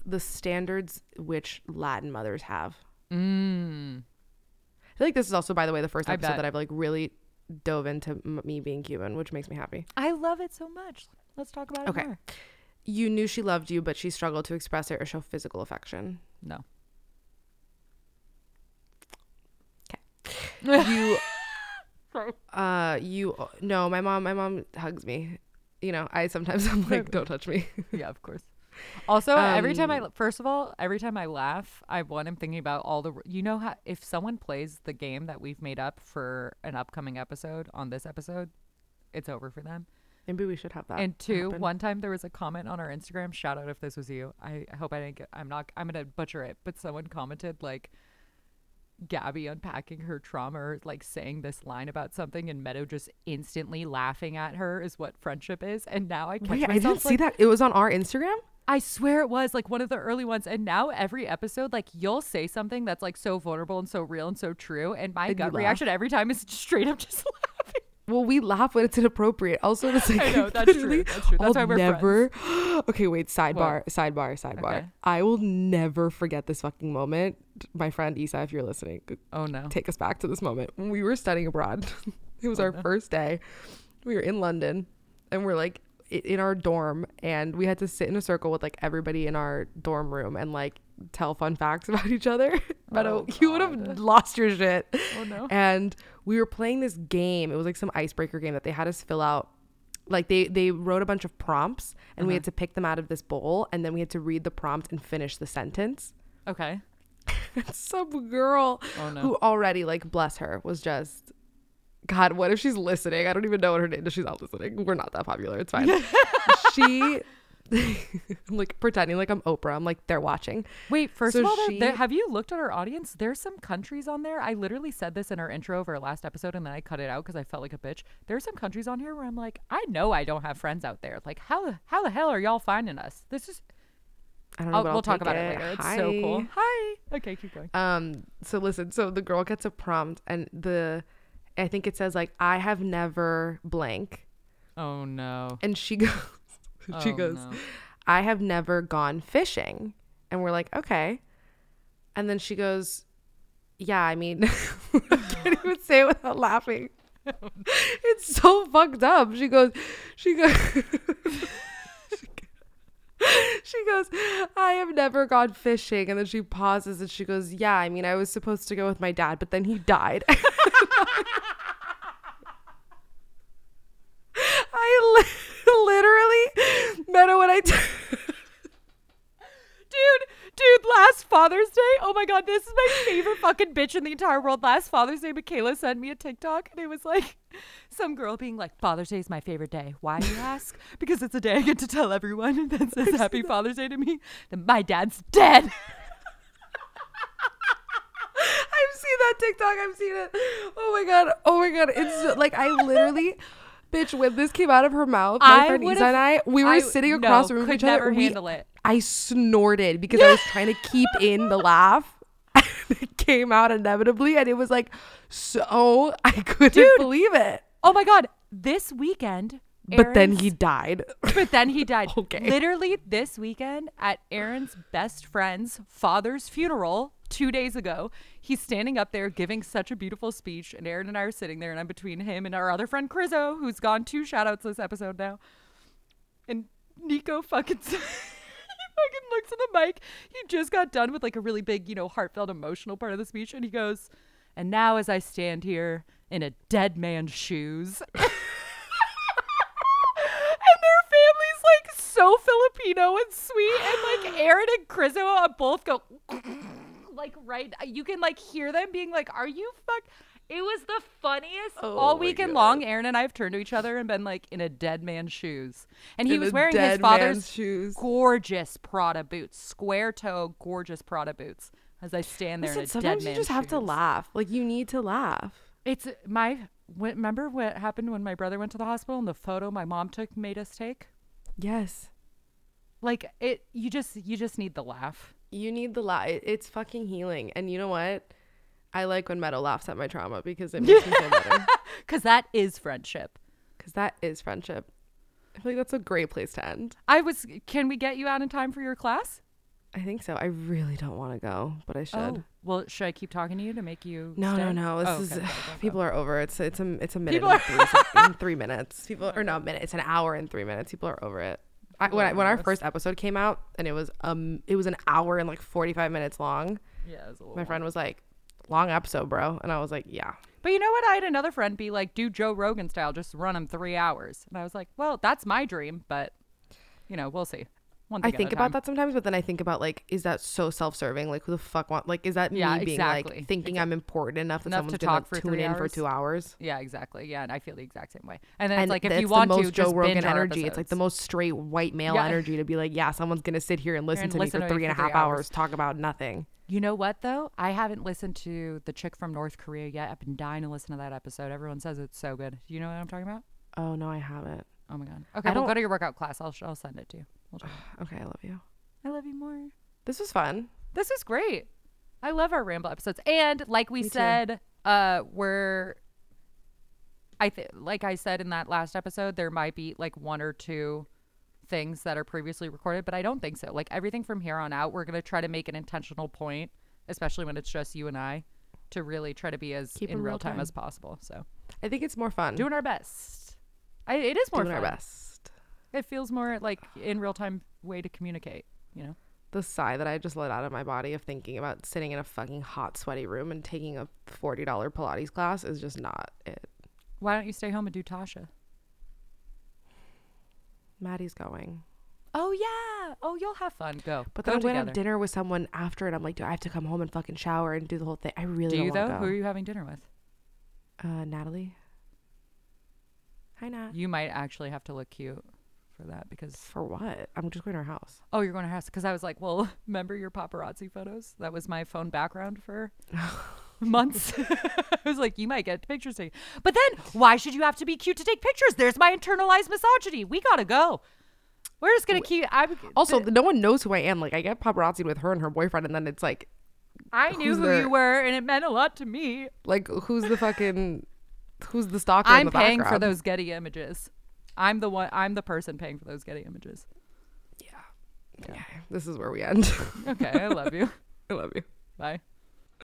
the standards which Latin mothers have. Mm. I feel like this is also, by the way, the first I episode bet. that I've like really dove into m- me being Cuban, which makes me happy. I love it so much. Let's talk about it Okay. more. You knew she loved you, but she struggled to express it or show physical affection. No. Okay. You, uh, you no, my mom, my mom hugs me. You know, I sometimes I'm like, don't touch me. yeah, of course. Also, every time I Um, first of all, every time I laugh, I one I'm thinking about all the you know how if someone plays the game that we've made up for an upcoming episode on this episode, it's over for them. Maybe we should have that. And two, happen. one time there was a comment on our Instagram. Shout out if this was you. I hope I didn't get. I'm not. I'm gonna butcher it. But someone commented like, Gabby unpacking her trauma, or like saying this line about something, and Meadow just instantly laughing at her is what friendship is. And now I Wait, I didn't see that. It was on our Instagram. I swear it was like one of the early ones. And now every episode, like you'll say something that's like so vulnerable and so real and so true, and my And gut reaction every time is straight up just laughing. Well, we laugh when it's inappropriate. Also, it's like I know, that's true, that's true. That's I'll why we're never. okay, wait. Sidebar. Sidebar. Sidebar. Okay. I will never forget this fucking moment. My friend Isa, if you're listening, Oh no. take us back to this moment when we were studying abroad. it was oh, our first day. We were in London, and we're like in our dorm, and we had to sit in a circle with like everybody in our dorm room and like tell fun facts about each other. but Oh, you would have lost your shit. Oh no. And we were playing this game. It was like some icebreaker game that they had us fill out. Like they they wrote a bunch of prompts, and we Uh-huh. had to pick them out of this bowl, and then we had to read the prompt and finish the sentence. Okay. Some girl Oh no. who already like bless her was just god what if she's listening i don't even know what her name is she's not listening we're not that popular it's fine she i'm like pretending like i'm oprah i'm like they're watching Wait, first So of all, there, there- have you looked at our audience? There's some countries on there. I literally said this in our intro of our last episode, and then I cut it out because I felt like a bitch. There's some countries on here where I'm like, I know I don't have friends out there. Like, how how the hell are y'all finding us? This is. i don't know we'll I'll talk about it, later. It's so cool. Hi. Hi. Okay, keep going. um so listen so the girl gets a prompt and the i think it says like i have never blank Oh no. and she goes she Oh, goes no. I have never gone fishing. And we're like, okay. And then she goes, yeah, I mean, I can't even say it without laughing. It's so fucked up. She goes, she goes, she goes, I have never gone fishing. And then she pauses and she goes, yeah, I mean, I was supposed to go with my dad, but then he died. I li- literally, Meadow, when I. T- Dude, dude, last Father's Day. Oh my god, this is my favorite fucking bitch in the entire world. Last Father's Day, Michaela sent me a TikTok and it was like some girl being like, Father's Day is my favorite day. Why you ask? because it's a day I get to tell everyone and then says Happy Father's Day to me. that my dad's dead. I've seen that TikTok. I've seen it. Oh my god. Oh my god. It's like I literally, bitch. When this came out of her mouth, my I friend Isa and I, we were I- sitting no, across the room from each other. never we- handle it. I snorted because I was trying to keep in the laugh. it came out inevitably, and it was like so. I couldn't Dude. believe it. Oh my god, this weekend. But then he died. But then he died. Okay. Literally this weekend at Aaron's best friend's father's funeral two days ago. He's standing up there giving such a beautiful speech, and Aaron and I are sitting there, and I'm between him and our other friend Crizzo, who's gone two shout outs this episode now. And Nico fucking he fucking looks at the mic. He just got done with like a really big, you know, heartfelt, emotional part of the speech, and he goes, And now as I stand here in a dead man's shoes. and their family's like so Filipino and sweet, and like Aaron and Crizzo both go like right. Uh, you can like hear them being like, "Are you fuck?" It was the funniest Oh all weekend God. long. Aaron and I have turned to each other and been like in a dead man's shoes, and he In was wearing his father's shoes. gorgeous Prada boots, square toe, gorgeous Prada boots. As I stand there Listen, in a dead sometimes you just have to laugh. Like you need to laugh. It's my. Remember what happened when my brother went to the hospital and the photo my mom took made us take? Yes. Like it, you just you just need the laugh. You need the laugh. It's fucking healing. And you know what? I like when Meadow laughs at my trauma because it makes me feel better. Cause that is friendship. Because that is friendship. I feel like that's a great place to end. I was. Can we get you out in time for your class? I think so. I really don't want to go, but I should. Oh, well, should I keep talking to you to make you? No, stay? no, no. Oh, this Oh, is okay, go. people are over. It's it's a it's a minute People and are- three, in three minutes. People or no minute. It's an hour and three minutes. People are over it. I, when I, when our first episode came out and it was um it was an hour and like forty five minutes long. Yeah, it was a little My friend was like, "Long episode, bro," and I was like, "Yeah." But you know what? I had another friend be like, "Do Joe Rogan style, just run him three hours," and I was like, "Well, that's my dream, but you know, we'll see." One I think about time. that sometimes, but then I think about like, is that so self-serving? Like, who the fuck want? Like, is that Yeah, me being exactly. like thinking I'm important enough that Enough someone's to gonna tune in for two hours? Yeah, exactly. Yeah, and I feel the exact same way. And then And it's like if you want the most to, Joe just Rogan energy. It's like the most straight white male Yeah. energy to be like, yeah, someone's gonna sit here and listen And to listen me for three and a half hours hours. talk about nothing. You know what though? I haven't listened to the chick from North Korea yet. I've been dying to listen to that episode. Everyone says it's so good. Do you know what I'm talking about? Oh no, I haven't. Oh my god. Okay, well, don't- go to your workout class. I'll I'll send it to you. We'll talk. Okay, I love you. I love you more. This was fun. This was great. I love our ramble episodes. And like we Me too. said, uh we're I th- like I said in that last episode, there might be like one or two things that are previously recorded, but I don't think so. Like everything from here on out, we're going to try to make an intentional point, especially when it's just you and I, to really try to be as Keep in in real real time, time. as possible. So, I think it's more fun. doing our best. I, it is more Doing fun. our best. It feels more like in real time way to communicate, you know. The sigh that I just let out of my body of thinking about sitting in a fucking hot, sweaty room and taking a forty dollar Pilates class is just not it. Why don't you stay home and do Tasha? Maddie's going. Oh yeah. Oh, you'll have fun. Go. But Go then I'm going to together. have dinner with someone after and I'm like, do I have to come home and fucking shower and do the whole thing? I really Do you though? to Who are you having dinner with? Uh, Natalie. Hi, Nat. You might actually have to look cute for that because For what? I'm just going to her house. oh, you're going to her house because I was like, well, remember your paparazzi photos? That was my phone background for months. I was like, you might get pictures taken, but then why should you have to be cute to take pictures? There's my internalized misogyny. We gotta go. We're just gonna keep. I'm Also, th- no one knows who I am. Like, I get paparazzi with her and her boyfriend, and then it's like, I knew who their- you were, and it meant a lot to me. like, who's the fucking, who's the stalker? I'm the paying for those Getty images. I'm the one. I'm the person paying for those Getty images. Yeah. Okay, this is where we end. Okay, I love you. I love you. Bye.